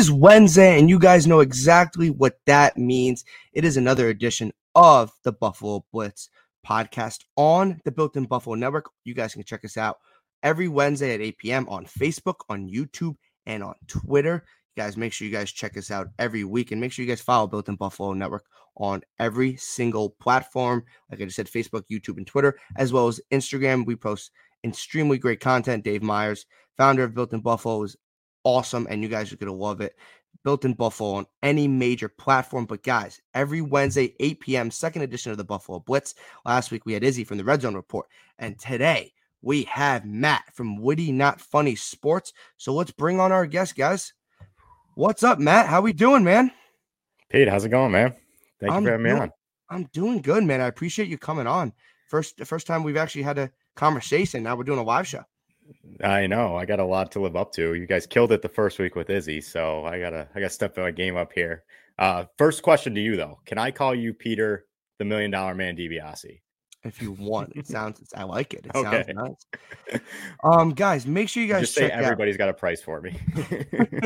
is Wednesday, and you guys know exactly what that means. It is another edition of the Buffalo Blitz podcast on the Built in Buffalo Network. You guys can check us out every Wednesday at 8 p.m. on Facebook, on YouTube, and on Twitter. You guys, make sure you guys check us out every week and make sure you guys follow Built in Buffalo Network on every single platform. Like I just said, Facebook, YouTube, and Twitter, as well as Instagram. We post extremely great content. Dave Myers, founder of Built in Buffalo, is awesome, and you guys are going to love it. Built in Buffalo on any major platform. But guys, every Wednesday, 8 p.m., second edition of the Buffalo Blitz. Last week we had Izzy from the Red Zone Report. And today we have Matt from Witty Not Funny Sports. So let's bring on our guest, guys. What's up, Matt? How we doing, man? Pete, how's it going, man? Thank I'm you for having doing, me on. I'm doing good, man. I appreciate you coming on. First, the first time we've actually had a conversation. Now we're doing a live show. I know. I got a lot to live up to. You guys killed it the first week with Izzy, so I gotta I gotta step my game up here. Uh, first question to you though: Can I call you Peter the Million Dollar Man DiBiase? If you want, it sounds. I like it. It okay. sounds nice. Um, guys, make sure you guys just say everybody's out. got a price for me.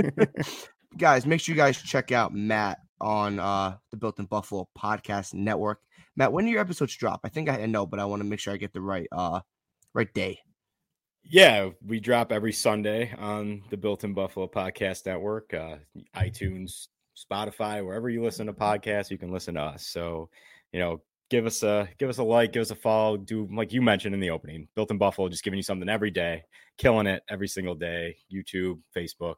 guys, make sure you guys check out Matt on uh the Built in Buffalo Podcast Network. Matt, when do your episodes drop? I think I know, but I want to make sure I get the right uh right day. Yeah, we drop every Sunday on the Built in Buffalo Podcast Network, uh, iTunes, Spotify, wherever you listen to podcasts, you can listen to us. So, you know, give us a give us a like, give us a follow. Do like you mentioned in the opening, Built in Buffalo, just giving you something every day, killing it every single day. YouTube, Facebook,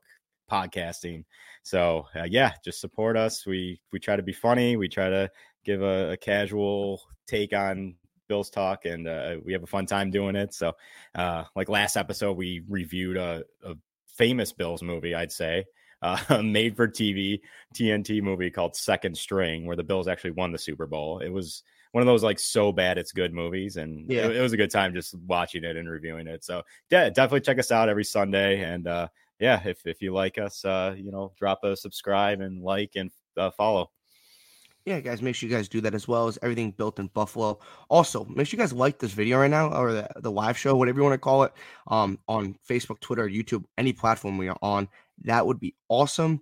podcasting. So uh, yeah, just support us. We we try to be funny. We try to give a, a casual take on Bills talk, and uh, we have a fun time doing it. So, uh, like last episode, we reviewed a, a famous Bills movie, I'd say, uh, a made for TV TNT movie called Second String, where the Bills actually won the Super Bowl. It was one of those like so bad it's good movies, and yeah. it, it was a good time just watching it and reviewing it. So, yeah, definitely check us out every Sunday, and uh, yeah, if if you like us, uh, you know, drop a subscribe and like and uh, follow yeah, guys, make sure you guys do that as well as everything built in Buffalo. Also, make sure you guys like this video right now or the, the live show, whatever you want to call it, um, on Facebook, Twitter, YouTube, any platform we are on. That would be awesome.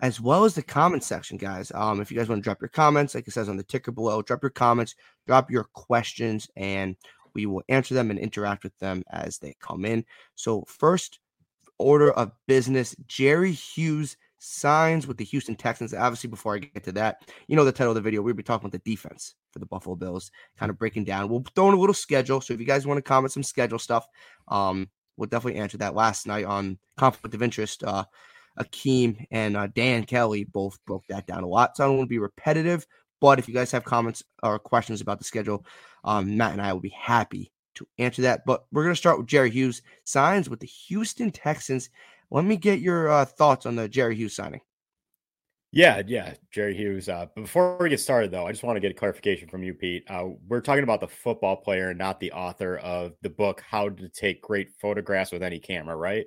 As well as the comment section, guys. Um, if you guys want to drop your comments, like it says on the ticker below, drop your comments, drop your questions, and we will answer them and interact with them as they come in. So, first order of business, Jerry Hughes signs with the Houston Texans. Obviously, before I get to that, you know the title of the video, we'll be talking about the defense for the Buffalo Bills, kind of breaking down. We'll throw in a little schedule. So if you guys want to comment some schedule stuff, um, we'll definitely answer that. Last night on conflict of interest, uh, Akeem and uh, Dan Kelly both broke that down a lot. So I don't want to be repetitive, but if you guys have comments or questions about the schedule, um, Matt and I will be happy to answer that. But we're going to start with Jerry Hughes signs with the Houston Texans. Let me get your uh, thoughts on the Jerry Hughes signing. Yeah, yeah, Jerry Hughes. Uh, before we get started, though, I just want to get a clarification from you, Pete. Uh, we're talking about the football player, not the author of the book "How to Take Great Photographs with Any Camera," right?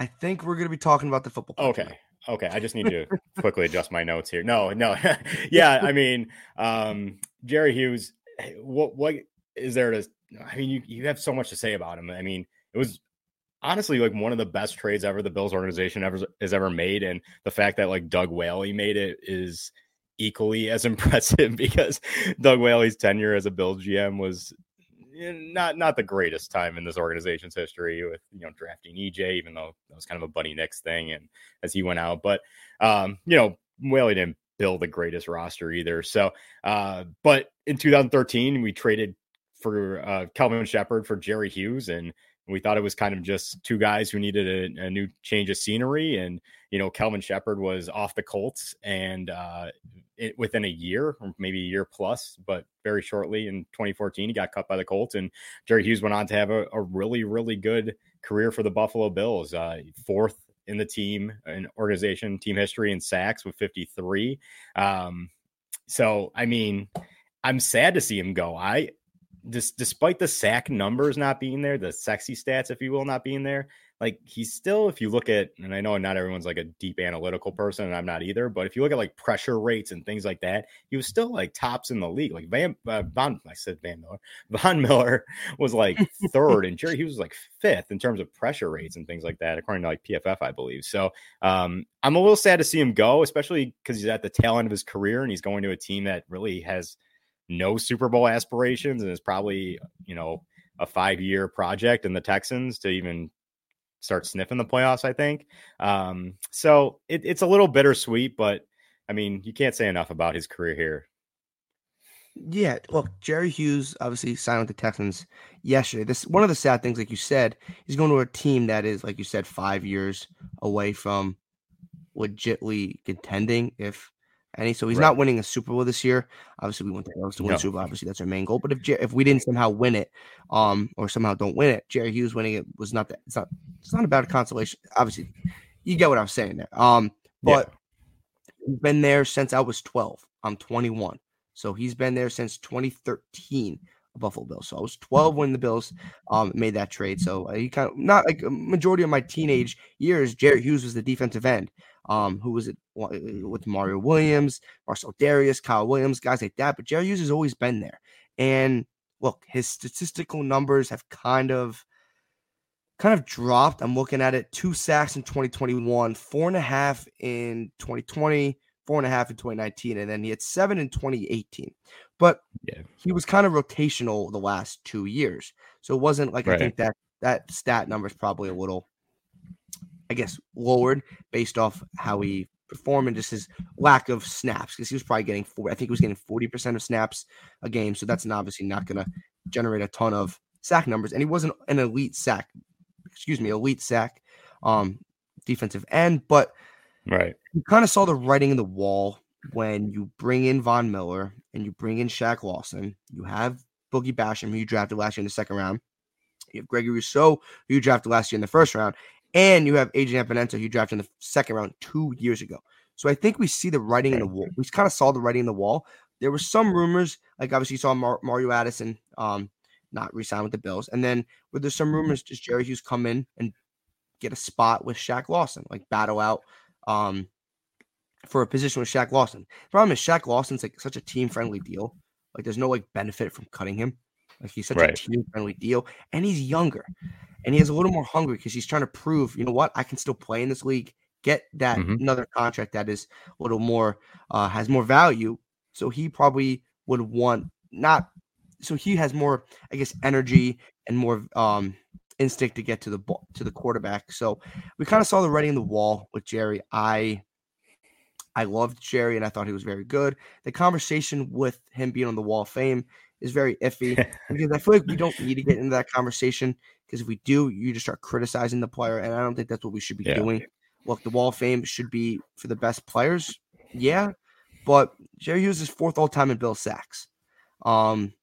I think we're going to be talking about the football. Player. Okay, okay. I just need to quickly adjust my notes here. No, no, yeah. I mean, um, Jerry Hughes. What what is there to? I mean, you you have so much to say about him. I mean, it was honestly like one of the best trades ever the Bills organization ever has ever made. And the fact that like Doug Whaley made it is equally as impressive because Doug Whaley's tenure as a Bills GM was eh, not not the greatest time in this organization's history with you know drafting EJ, even though that was kind of a Buddy Nix thing, and as he went out, but um, you know Whaley didn't build the greatest roster either. So, uh, but in 2013 we traded for uh, Kelvin Sheppard for Jerry Hughes, and we thought it was kind of just two guys who needed a, a new change of scenery. And, you know, Kelvin Sheppard was off the Colts and uh, it, within a year, or maybe a year plus, but very shortly in 2014, he got cut by the Colts. And Jerry Hughes went on to have a, a really, really good career for the Buffalo Bills, uh, fourth in the team and organization team history in sacks with 53. Um, so, I mean, I'm sad to see him go. I, despite the sack numbers not being there, the sexy stats, if you will, not being there, like he's still, if you look at, and I know not everyone's like a deep analytical person, and I'm not either, but if you look at like pressure rates and things like that, he was still like tops in the league. Like Van uh, Von, I said Van Miller, Von Miller was like third, and Jerry he was like fifth in terms of pressure rates and things like that, according to like PFF, I believe. So um, I'm a little sad to see him go, especially because he's at the tail end of his career and he's going to a team that really has no Super Bowl aspirations and is probably you know a five year project in the Texans to even start sniffing the playoffs, I think. Um, so it, it's a little bittersweet, but I mean, you can't say enough about his career here. Yeah, look, Jerry Hughes obviously signed with the Texans yesterday. This one of the sad things, like you said, he's going to a team that is, like you said, five years away from legitly contending. If any. So he's right. not winning a Super Bowl this year. Obviously, we want the Bills to win no. Super Bowl. Obviously, that's our main goal. But if if we didn't somehow win it, um, or somehow don't win it, Jerry Hughes winning it was not that. It's not. It's not about a consolation. Obviously, you get what I'm saying there. Um, but yeah. he's been there since I was 12. I'm 21, so he's been there since 2013. Buffalo Bills. So I was 12 when the Bills um, made that trade. So uh, he kind of not like a majority of my teenage years. Jerry Hughes was the defensive end um, who was it uh, with Mario Williams, Marcell Dareus, Kyle Williams, guys like that. But Jerry Hughes has always been there. And look, his statistical numbers have kind of kind of dropped. I'm looking at it: two sacks in 2021, four and a half in 2020, four and a half in 2019, and then he had seven in 2018. But yeah. he was kind of rotational the last two years, so it wasn't like right. I think that that stat number is probably a little I guess, lowered based off how he performed and just his lack of snaps because he was probably getting four. I think he was getting forty percent of snaps a game, so that's obviously not going to generate a ton of sack numbers. And he wasn't an elite sack, excuse me, elite sack um, defensive end, but right, you kind of saw the writing in the wall when you bring in Von Miller and you bring in Shaq Lawson. You have Boogie Basham, who you drafted last year in the second round. You have Gregory Rousseau, who you drafted last year in the first round, and you have Adrian Epenesa, who you drafted in the second round two years ago. So I think we see the writing in the wall. We kind of saw the writing in the wall. There were some rumors, like obviously you saw Mar- Mario Addison um, not resign with the Bills. And then where there's some rumors, does Jerry Hughes come in and get a spot with Shaq Lawson, like battle out um, for a position with Shaq Lawson. The problem is Shaq Lawson's like such a team friendly deal. Like there's no like benefit from cutting him. Like he's such right. a team friendly deal, and he's younger and he has a little more hungry because he's trying to prove, you know what, I can still play in this league, get that mm-hmm. another contract that is a little more uh, has more value. So he probably would want not. So he has more, I guess, energy and more um, instinct to get to the ball, to the quarterback. So we kind of saw the writing on the wall with Jerry. I I loved Jerry and I thought he was very good. The conversation with him being on the Wall of Fame is very iffy because I feel like we don't need to get into that conversation because if we do, you just start criticizing the player, and I don't think that's what we should be yeah. doing. Look, the Wall of Fame should be for the best players, yeah, but Jerry Hughes is fourth all time in Bill sacks. Um,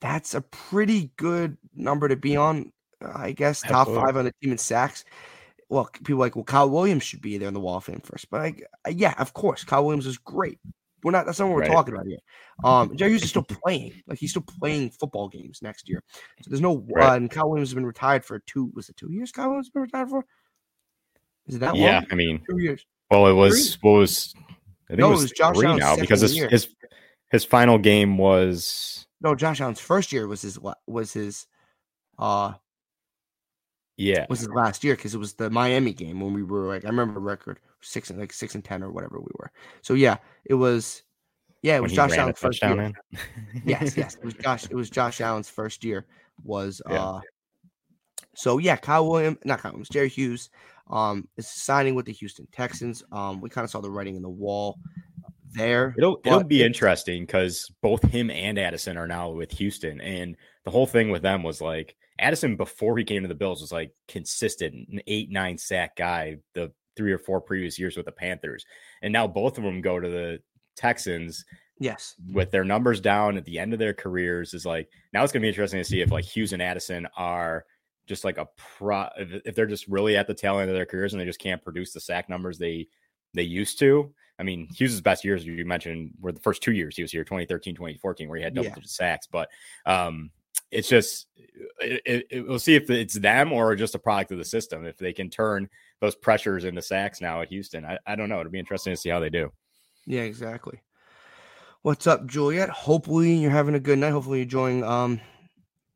that's a pretty good number to be on. I guess top Absolutely. five on the team in sacks. Well, people like, well, Kyle Williams should be there in the Wall of Fame first, but I, yeah, of course, Kyle Williams is great. We're not. That's not what we're right. talking about here. Um, Jerry Hughes is still playing. Like he's still playing football games next year. So there's no. Right. Uh, and Kyle Williams has been retired for two. Was it two years? Kyle Williams has been retired for. Is it that yeah, long? I mean, two years. Well, it was. Three? What was? I think no, it was, it was Josh three now because his, his his final game was. No, Josh Allen's first year was his was his. Uh, yeah, was his last year because it was the Miami game when we were like I remember record six and like six and ten or whatever we were. So yeah, it was yeah, it was Josh Allen's first year. Yes, yes, it was Josh. It was Josh Allen's first year. Was yeah. uh, so yeah, Kyle Williams, not Kyle Williams, Jerry Hughes, um, is signing with the Houston Texans. Um, we kind of saw the writing in the wall there. It'll it'll be interesting because both him and Addison are now with Houston, and the whole thing with them was like Addison before he came to the Bills was like consistent, an eight nine sack guy. The three or four previous years with the Panthers. And now both of them go to the Texans. Yes. With their numbers down at the end of their careers is like now it's gonna be interesting to see if like Hughes and Addison are just like a pro if they're just really at the tail end of their careers and they just can't produce the sack numbers they they used to. I mean, Hughes' best years you mentioned were the first two years he was here, 2013, 2014, where he had double digit sacks. But um it's just it, it, it, we'll see if it's them or just a product of the system. If they can turn those pressures into sacks now at Houston, I, I don't know. It'll be interesting to see how they do. Yeah, exactly. What's up, Juliet? Hopefully you're having a good night. Hopefully you're enjoying um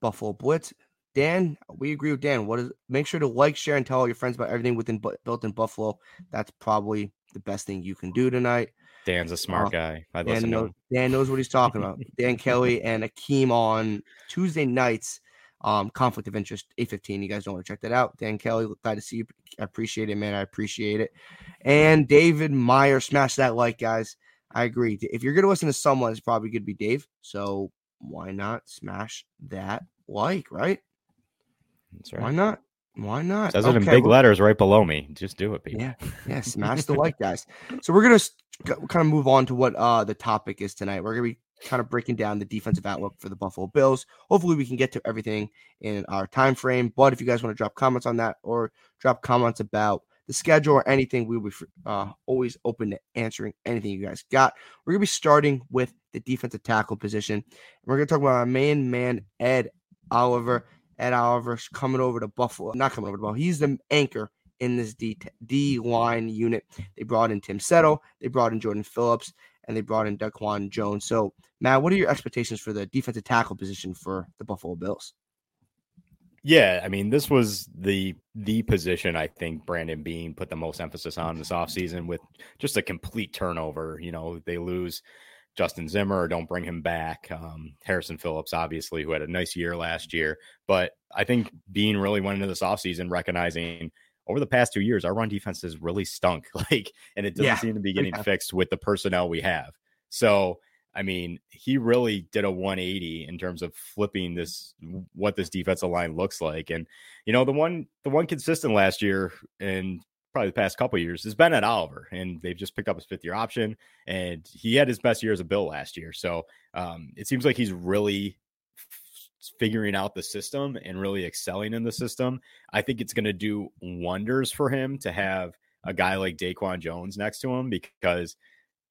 Buffalo Blitz. Dan, we agree with Dan. What is make sure to like, share, and tell all your friends about everything within built in Buffalo. That's probably the best thing you can do tonight. Dan's a smart uh, guy. I Dan, know, Dan knows what he's talking about. Dan Kelly and Akeem on Tuesday nights. Um, conflict of interest, 815. You guys don't want to check that out. Dan Kelly, glad to see you. I appreciate it, man. I appreciate it. And David Meyer, smash that like, guys. I agree. If you're gonna listen to someone, it's probably gonna be Dave. So why not smash that like, right? That's right. Why not? Why not? Says okay, it in big well, letters right below me. Just do it, people. Yeah, yeah. Smash the like, guys. So we're gonna kind of move on to what uh the topic is tonight. We're gonna be kind of breaking down the defensive outlook for the Buffalo Bills. Hopefully, we can get to everything in our time frame. But if you guys want to drop comments on that or drop comments about the schedule or anything, we will be uh, always open to answering anything you guys got. We're gonna be starting with the defensive tackle position. We're gonna talk about our main man Ed Oliver. Ed Oliver's coming over to Buffalo. Not coming over to Buffalo. He's the anchor in this D, D line unit. They brought in Tim Settle, they brought in Jordan Phillips, and they brought in Daquan Jones. So, Matt, what are your expectations for the defensive tackle position for the Buffalo Bills? Yeah, I mean, this was the the position I think Brandon Beane put the most emphasis on this offseason with just a complete turnover. You know, they lose Justin Zimmer don't bring him back. Um, Harrison Phillips, obviously, who had a nice year last year. But I think Beane really went into this offseason recognizing over the past two years, our run defense has really stunk. Like, and it doesn't yeah, seem to be getting yeah. fixed with the personnel we have. So, I mean, he really did a 180 in terms of flipping this what this defensive line looks like. And you know, the one the one consistent last year and probably the past couple years has been Ed Oliver, and they've just picked up his fifth year option, and he had his best year as a Bill last year. So um, it seems like he's really figuring out the system and really excelling in the system. I think it's going to do wonders for him to have a guy like Daquan Jones next to him because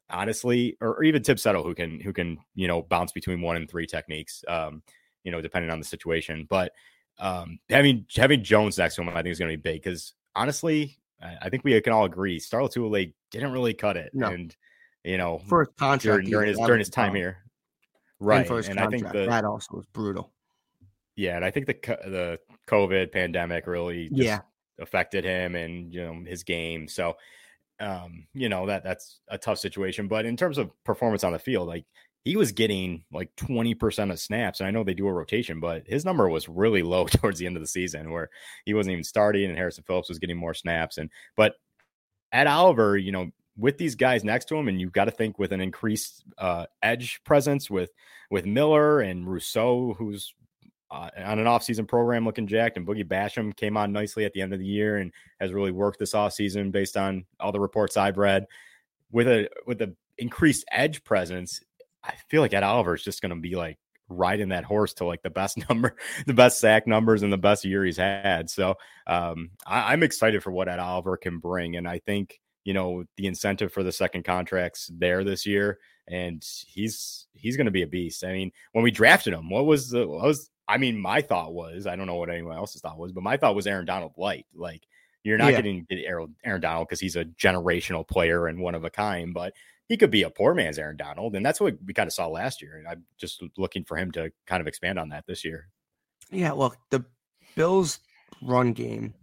honestly, or, or even Tim Settle who can who can you know bounce between one and three techniques, um, you know, depending on the situation. But um, having having Jones next to him, I think is going to be big because honestly, I think we can all agree Star Lotulelei didn't really cut it. No. And you know, for his contract during, during his during his time here, right? And, and I think the, that also was brutal. Yeah, and I think the the COVID pandemic really yeah affected him and you know his game. So, um, you know that that's a tough situation. But in terms of performance on the field, like he was getting like 20% of snaps. And I know they do a rotation, but his number was really low towards the end of the season where he wasn't even starting and Harrison Phillips was getting more snaps. And but at Oliver, you know, with these guys next to him, and you've got to think with an increased uh, edge presence with with Miller and Rousseau, who's uh, on an offseason program looking jacked, and Boogie Basham came on nicely at the end of the year and has really worked this offseason based on all the reports I've read. With a with a increased edge presence, I feel like Ed Oliver is just going to be like riding that horse to like the best number, the best sack numbers, and the best year he's had. So um, I, am excited for what Ed Oliver can bring, and I think you know the incentive for the second contracts there this year, and he's he's going to be a beast. I mean, when we drafted him, what was the what was I mean, my thought was I don't know what anyone else's thought was, but my thought was Aaron Donald light, like. You're not yeah. getting Aaron, Aaron Donald because he's a generational player and one of a kind, but he could be a poor man's Aaron Donald, and that's what we kind of saw last year. And I'm just looking for him to kind of expand on that this year. Yeah, well, the Bills' run game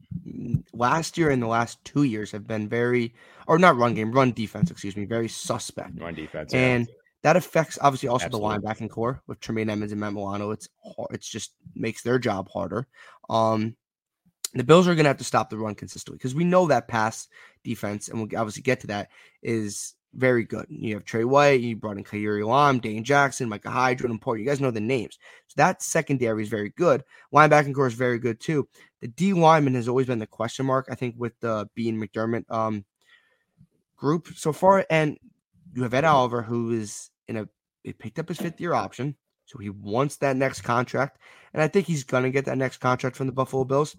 last year and the last two years have been very, or not run game, run defense, excuse me, very suspect. Run defense, and yeah. That affects obviously also Absolutely. the linebacking core with Tremaine Edmunds and Matt Milano. It's it's just makes their job harder. Um, the Bills are going to have to stop the run consistently because we know that pass defense, and we'll obviously get to that, is very good. You have Tre White, you brought in Kaiir Elam, Dane Jackson, Micah Hyde, Jordan Poyer. You guys know the names. So that secondary is very good. Linebacking core is very good too. The D lineman has always been the question mark, I think, with the Beane McDermott um, group so far. And you have Ed Oliver, who is in a he picked up his fifth year option. So he wants that next contract. And I think he's gonna get that next contract from the Buffalo Bills.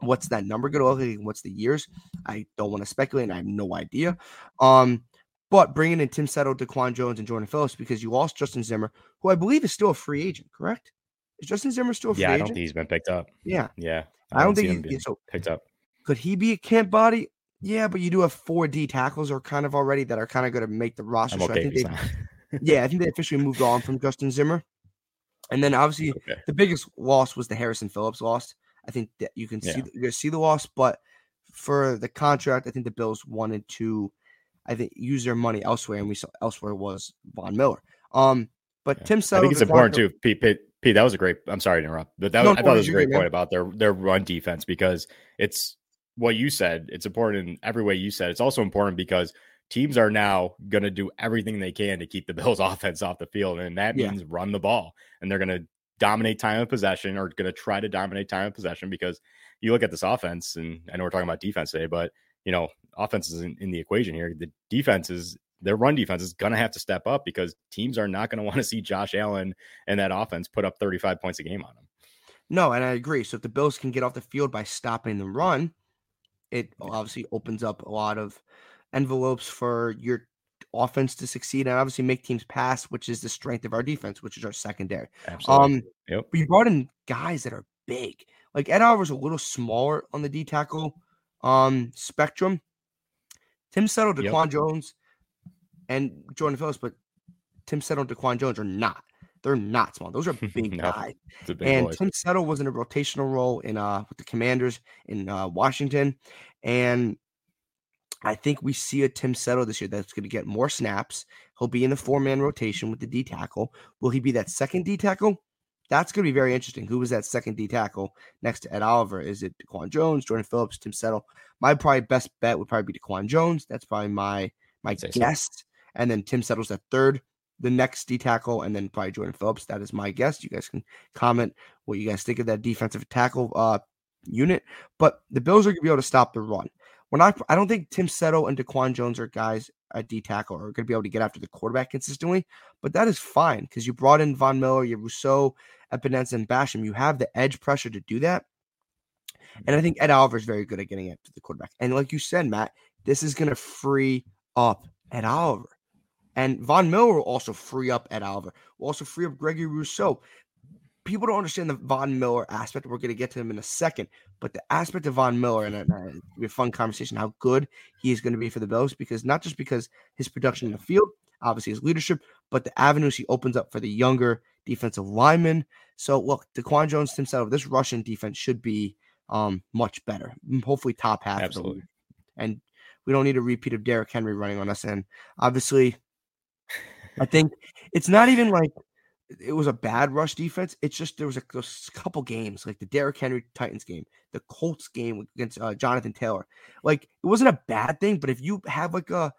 What's that number going to look like? What's the years? I don't want to speculate. and I have no idea. Um, but bringing in Tim Settle, Daquan Jones, and Jordan Phillips because you lost Justin Zimmer, who I believe is still a free agent, correct? Is Justin Zimmer still a free agent? Yeah, I don't think he's been picked up. yeah, Yeah, I don't think him he, being so. picked up. Could he be a camp body? Yeah, but you do have four D tackles are kind of already that are kind of going to make the roster. I'm so I think if he's they, not. Yeah, I think they officially moved on from Justin Zimmer. And then obviously okay. the biggest loss was the Harrison Phillips loss. I think that you can see you're see the loss, but for the contract, I think the Bills wanted to, I think, use their money elsewhere, and we saw elsewhere was Von Miller. Um, but Yeah. Tim I think it's important too, Pete, Pete. Pete, that was a great. I'm sorry to interrupt, but that No, was, I no, thought it was a great man. point about their their run defense because it's what you said. It's important in every way you said. It's also important because teams are now going to do everything they can to keep the Bills' offense off the field, and that Yeah. means run the ball, and they're going to dominate time of possession or going to try to dominate time of possession because you look at this offense, and I know we're talking about defense today, but you know, offense is in, in the equation here. The defense is their run defense is going to have to step up because teams are not going to want to see Josh Allen and that offense put up 35 points a game on them. No, and I agree. So if the Bills can get off the field by stopping the run, it obviously opens up a lot of envelopes for your offense to succeed and obviously make teams pass, which is the strength of our defense, which is our secondary. Absolutely. Um, yep. but you brought in guys that are big. Like Ed Oliver's a little smaller on the D tackle um spectrum. Tim Settle, Yep. Daquan Jones, and Jordan Phillips, but Tim Settle Daquan Jones are not. They're not small. Those are big No, guys. Big And boy. Tim Settle was in a rotational role in uh with the Commanders in uh, Washington, and I think we see a Tim Settle this year that's going to get more snaps. He'll be in the four man rotation with the D tackle. Will he be that second D tackle? That's going to be very interesting. Who was that second D tackle next to Ed Oliver? Is it Daquan Jones, Jordan Phillips, Tim Settle? My probably best bet would probably be Daquan Jones. That's probably my my I'd so. guess. And then Tim Settle's at third, the next D tackle, and then probably Jordan Phillips. That is my guess. You guys can comment what you guys think of that defensive tackle uh, unit. But the Bills are going to be able to stop the run. When I I don't think Tim Settle and Daquan Jones are guys at D tackle are going to be able to get after the quarterback consistently. But that is fine because you brought in Von Miller, you Rousseau, Epenesa, and Basham. You have the edge pressure to do that. And I think Ed Oliver is very good at getting it to the quarterback. And like you said, Matt, this is going to free up Ed Oliver. And Von Miller will also free up Ed Oliver. Will also free up Gregory Rousseau. People don't understand the Von Miller aspect. We're going to get to him in a second. But the aspect of Von Miller, and uh, it'll be a fun conversation, how good he is going to be for the Bills, because not just because his production in the field, obviously his leadership, but the avenues he opens up for the younger defensive linemen. So look, Daquan Jones himself, this Russian defense should be um, much better. Hopefully, top half. Absolutely. And we don't need a repeat of Derrick Henry running on us. And obviously, I think it's not even like it was a bad rush defense. It's just there was a, those couple games, like the Derrick Henry Titans game, the Colts game against uh, Jonathan Taylor. Like it wasn't a bad thing, but if you have like a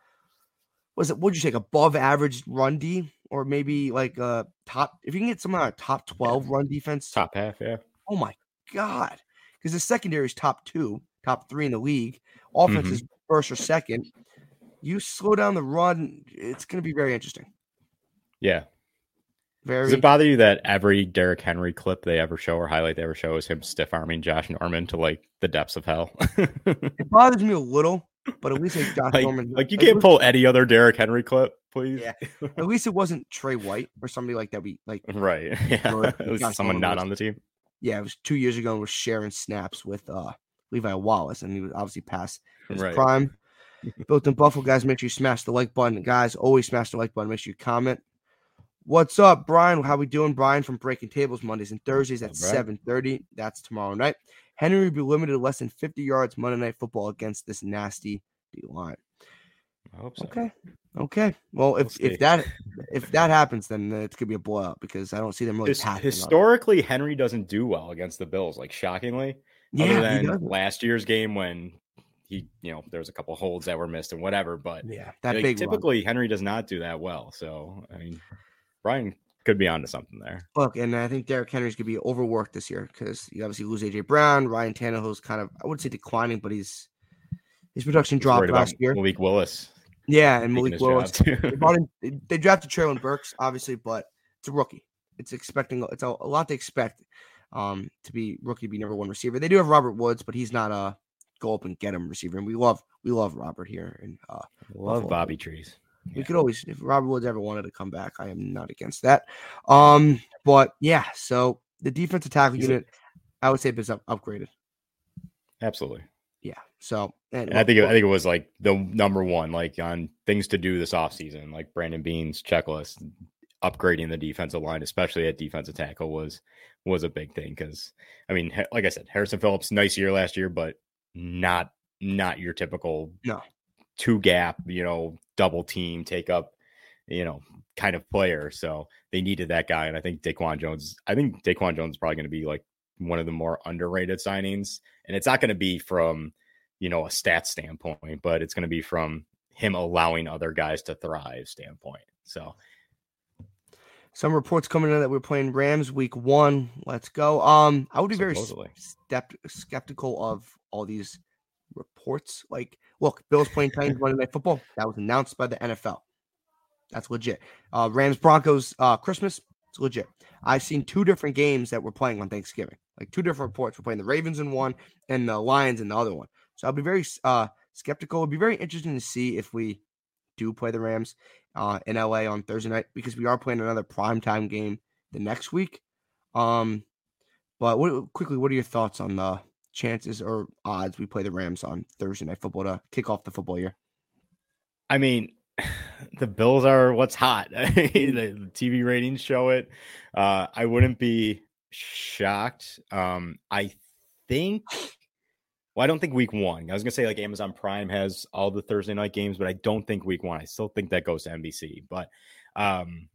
was it what'd you take above average run D or maybe like a top if you can get someone on a top 12 run defense, Top half, yeah. oh my god. Because the secondary is top two, top three in the league. Offense Mhm. is first or second. You slow down the run, it's gonna be very interesting. Yeah. Very Does it bother you that every Derrick Henry clip they ever show or highlight they ever show is him stiff arming Josh Norman to like the depths of hell? It bothers me a little, but at least like Josh like, Norman, like you can't least- pull any other Derrick Henry clip, please. Yeah. At least it wasn't Tre White or somebody like that. We like, Right. Yeah. Or At least Josh someone Norman not was- on the team. yeah, it was two years ago and was sharing snaps with uh Levi Wallace, and he was obviously past his Right. prime. Built in Buffalo, guys. Make sure you smash the like button, guys. Always smash the like button. Make sure you comment. What's up, Brian? How we doing, Brian? From Breaking Tables Mondays and Thursdays at seven thirty. That's tomorrow night. Henry will be limited to less than fifty yards Monday Night Football against this nasty D line. I hope so. Okay. Okay. Well, if We'll if that if that happens, then it's gonna be a blowout because I don't see them really His- passing. on it. historically, Henry doesn't do well against the Bills, like shockingly. Yeah, other than last year's game when he, you know, there was a couple holds that were missed and whatever. But yeah, that like, big run. typically Henry does not do that well. So I mean, Brian could be onto something there. Look, and I think Derrick Henry's gonna be overworked this year because you obviously lose AJ Brown. Ryan Tannehill's kind of I wouldn't say declining, but he's his production He's dropped last year. Malik Willis. Yeah, and Malik Willis. They, brought in, they- they drafted Treylon Burks, obviously, but it's a rookie. It's expecting it's a, a lot to expect um to be rookie to be number one receiver. They do have Robert Woods, but he's not a go up and get him receiver. And we love we love Robert here. And uh Love Buffalo. Bobby Trees. We could always if Robert Woods ever wanted to come back, I am not against that. Um, but yeah, so the defensive tackle He's unit, I would say, is up, upgraded. Absolutely. Yeah. So, and, And I think it, I think it was like the number one, like on things to do this offseason, like Brandon Beane's checklist, upgrading the defensive line, especially at defensive tackle, was was a big thing. Because I mean, like I said, Harrison Phillips, nice year last year, but not not your typical No. Two gap, you know, double team, take up, you know, kind of player. So they needed that guy, and I think Daquan Jones. I think Daquan Jones is probably going to be like one of the more underrated signings, and it's not going to be from you know a stat standpoint, but it's going to be from him allowing other guys to thrive standpoint. So some reports coming in that we're playing Rams week one. Let's go. Um, I would be very Supposedly. stept- skeptical of all these reports. Like, look, Bills playing Titans Monday Night Football. That was announced by the NFL. That's legit. Uh, Rams Broncos uh, Christmas. It's legit. I've seen two different games that we're playing on Thanksgiving. Like two different reports. We're playing the Ravens in one and the Lions in the other one. So I'll be very uh, skeptical. It'd be very interesting to see if we do play the Rams uh, in LA on Thursday night because we are playing another primetime game the next week. Um, but what, quickly, what are your thoughts on the chances or odds we play the Rams on Thursday night football to kick off the football year? I mean, the Bills are what's hot. the, TV ratings show it. Uh, I wouldn't be shocked. Um, I think. Well, I don't think week one. I was gonna say like Amazon Prime has all the Thursday night games, but I don't think week one. I still think that goes to NBC. But um,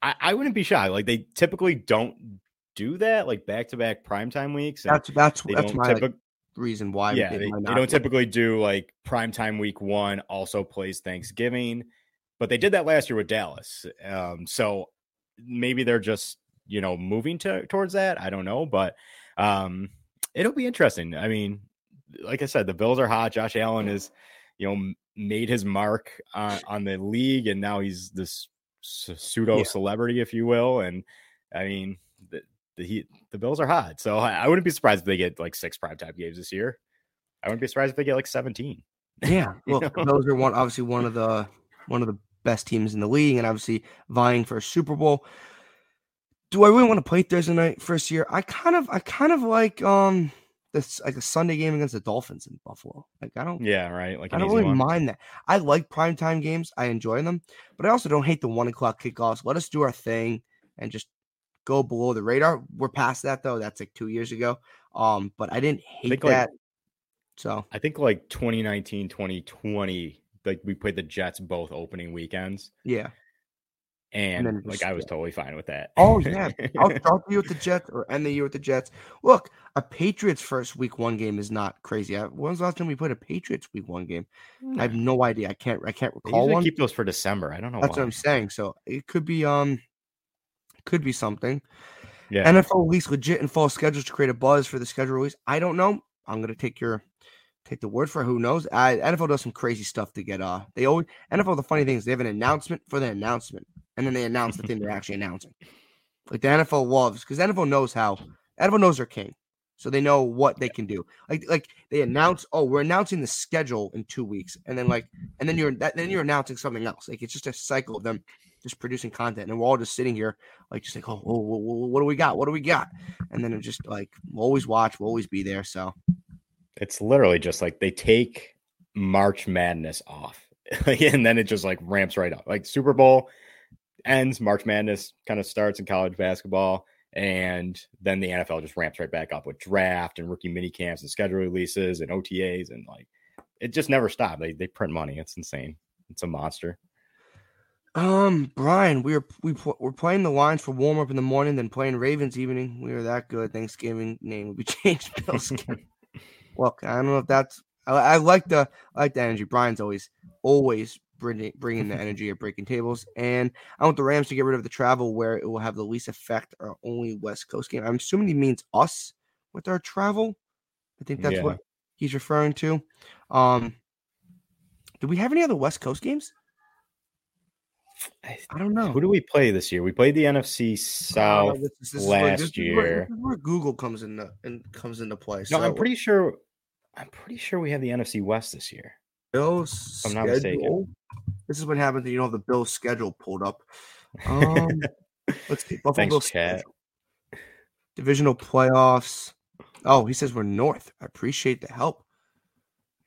I, I wouldn't be shocked. Like they typically don't do that, like back to back primetime weeks. and That's that's that's my like, reason why. yeah, they, they, they don't do typically do like primetime week one also plays Thanksgiving, but they did that last year with Dallas. Um, so maybe they're just you know moving to towards that. I don't know, but um, it'll be interesting. I mean, like I said, the Bills are hot. Josh Allen is you know made his mark on, on the league, and now he's this pseudo Yeah. celebrity, if you will. And I mean, the, the he, the Bills are hot, so I, I wouldn't be surprised if they get like six primetime games this year. I wouldn't be surprised if they get like 17. Yeah, You look, know? those are one obviously one of the one of the best teams in the league, and obviously vying for a Super Bowl. Do I really want to play Thursday night first year? I kind of, I kind of like um this like a Sunday game against the Dolphins in Buffalo. Like I don't, Yeah, right. Like I don't really one. mind that. I like primetime games. I enjoy them, but I also don't hate the one o'clock kickoffs. Let us do our thing and just go below the radar. We're past that though. That's like two years ago. Um, but I didn't hate like, that. so I think like 2019, 2020, like we played the Jets both opening weekends, yeah. and, then like I was totally fine with that. Oh yeah, I'll start the year with the Jets or end the year with the Jets. Look, a Patriots first week one game is not crazy. I- When's the last time we played a Patriots week one game? I have no idea. I can't. I can't recall one. keep those for December. I don't know. That's why. what I'm saying. So it could be um, could be something. Yeah, NFL release legit and false schedules to create a buzz for the schedule release. I don't know. I'm gonna take your take the word for it. who knows. I, NFL does some crazy stuff to get uh. They always NFL. The funny thing is they have an announcement for the announcement, and then they announce the thing they're actually announcing. Like the NFL loves because NFL knows how NFL knows their king, so they know what they can do. Like like they announce, oh, we're announcing the schedule in two weeks, and then like and then you're that, then you're announcing something else. Like it's just a cycle of them just producing content, and we're all just sitting here like just like, oh, oh, oh, what do we got? What do we got? And then it just like we'll always watch, we'll always be there. So it's literally just like they take March Madness off, and then it just like ramps right up. Like Super Bowl ends, March Madness kind of starts in college basketball, and then the NFL just ramps right back up with draft and rookie mini camps and schedule releases and OTAs and like it just never stopped. They they print money. It's insane. It's a monster. Um, Brian, we were we we're playing the lines for warm up in the morning, then playing Ravens evening. We were that good. Thanksgiving name would be changed. Bills. game. Look, I don't know if that's. I, I like the I like the energy. Brian's always always bringing bringing the energy of breaking tables, and I want the Rams to get rid of the travel where it will have the least effect. Our only West Coast game. I'm assuming he means us with our travel. I think that's Yeah. what he's referring to. Um, do we have any other West Coast games? I don't know. Who do we play this year? We played the NFC Uh, South. this is- this last where- year. where Google comes into and comes into play. No, I'm pretty sure. I'm pretty sure we have the NFC West this year. Bills I'm not mistaken. This is what happens when you don't have the Bills schedule pulled up. Um, let's see. Buffalo Thanks, Bills chat. schedule. Divisional playoffs. Oh, he says we're north. I appreciate the help.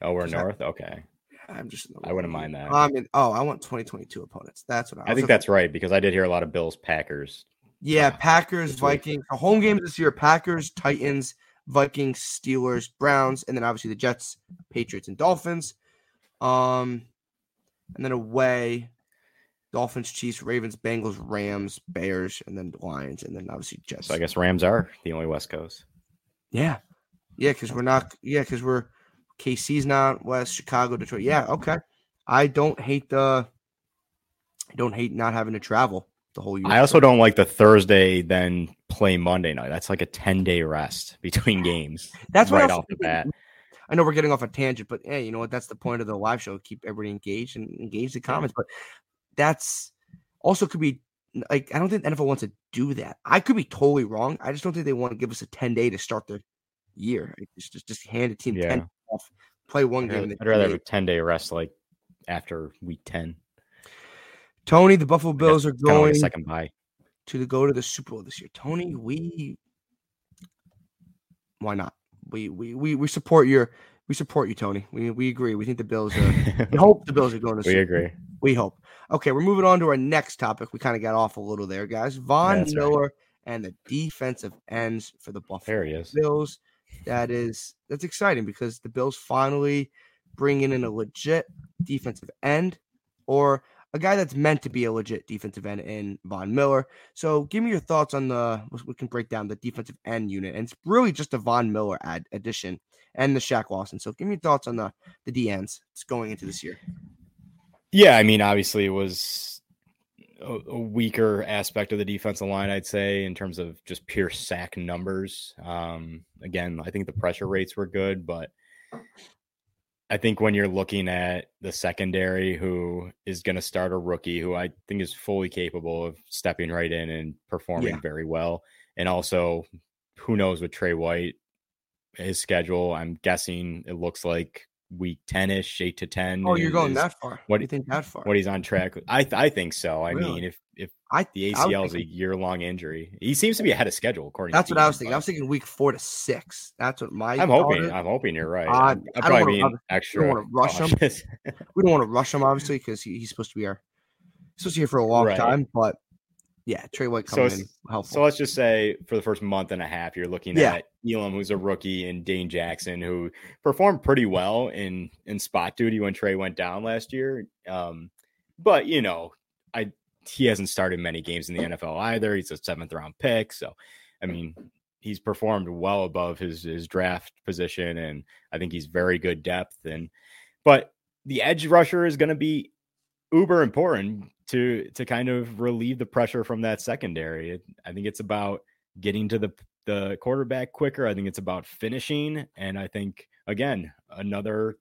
Oh, we're north. Okay, I'm just. I wouldn't mind that. I mean, oh, I want 2022 opponents. That's what I, I think that's right because I did hear a lot of Bills Packers. Yeah, uh, Packers. Vikings. The home games this year: Packers, Titans, Vikings, Steelers, Browns, and then obviously the Jets, Patriots, and Dolphins. Um, and then away: Dolphins, Chiefs, Ravens, Bengals, Rams, Bears, and then Lions, and then obviously Jets. So I guess Rams are the only West Coast. Yeah, yeah, because we're not. Yeah, because we're KC's not West, Chicago, Detroit. Yeah, mm-hmm. okay. I don't hate the. I don't hate not having to travel the whole year. I also don't like the Thursday then play Monday night. That's like a ten day rest between games. That's right off the bat. I know we're getting off a tangent, but hey, you know what? That's the point of the live show: keep everybody engaged and engage the comments. But that's also could be like I don't think the NFL wants to do that. I could be totally wrong. I just don't think they want to give us a ten day to start the year. Just just, just hand a team Yeah. ten off, play one I'd game. I'd rather have a ten day rest like after week ten. Tony, the Buffalo Bills are going second bye. to the, go to the Super Bowl this year. Tony, we why not? We we we we support your we support you, Tony. We we agree. We think the Bills are. we hope the Bills are going to. we Super agree. We hope. Okay, we're moving on to our next topic. We kind of got off a little there, guys. Von That's right. Miller and the defensive ends for the Buffalo There he is. Bills. That is that's exciting because the Bills finally bringing in a legit defensive end or a guy that's meant to be a legit defensive end in Von Miller. So give me your thoughts on the we can break down the defensive end unit. And it's really just a Von Miller ad addition and the Shaq Lawson. So give me your thoughts on the the D ends going into this year. Yeah, I mean, obviously, it was a, weaker aspect of the defensive line, I'd say, in terms of just pure sack numbers. Um, again, I think the pressure rates were good, but I think when you're looking at the secondary, who is going to start a rookie who I think is fully capable of stepping right in and performing Yeah. very well, and also who knows with Tre White, his schedule, I'm guessing it looks like week 10 ish, 8 to 10. Oh, you're going that far. what- do you think that far? what he's on track. I th- I think so. I Really? mean, if if I the ACL is a year long injury, he seems to be ahead of schedule. According, That's to what I was thinking. I was thinking week four to six. That's what my I'm hoping. is. I'm hoping you're right. Uh, I'm, I I'm don't probably being I don't extra. wanna rush him. we don't want to rush him, obviously, because he, he's supposed to be our supposed to be here for a long Right. time. But yeah, Tre White So coming it's- in helpful. So let's just say for the first month and a half, you're looking Yeah. at Elam, who's a rookie, and Dane Jackson, who performed pretty well in in spot duty when Tre went down last year. Um, but you know, I he hasn't started many games in the NFL either. He's a seventh round pick, so I mean, he's performed well above his his draft position, and I think he's very good depth. And but the edge rusher is going to be uber important to to kind of relieve the pressure from that secondary. It, I think it's about getting to the the quarterback quicker. I think it's about finishing, and I think again another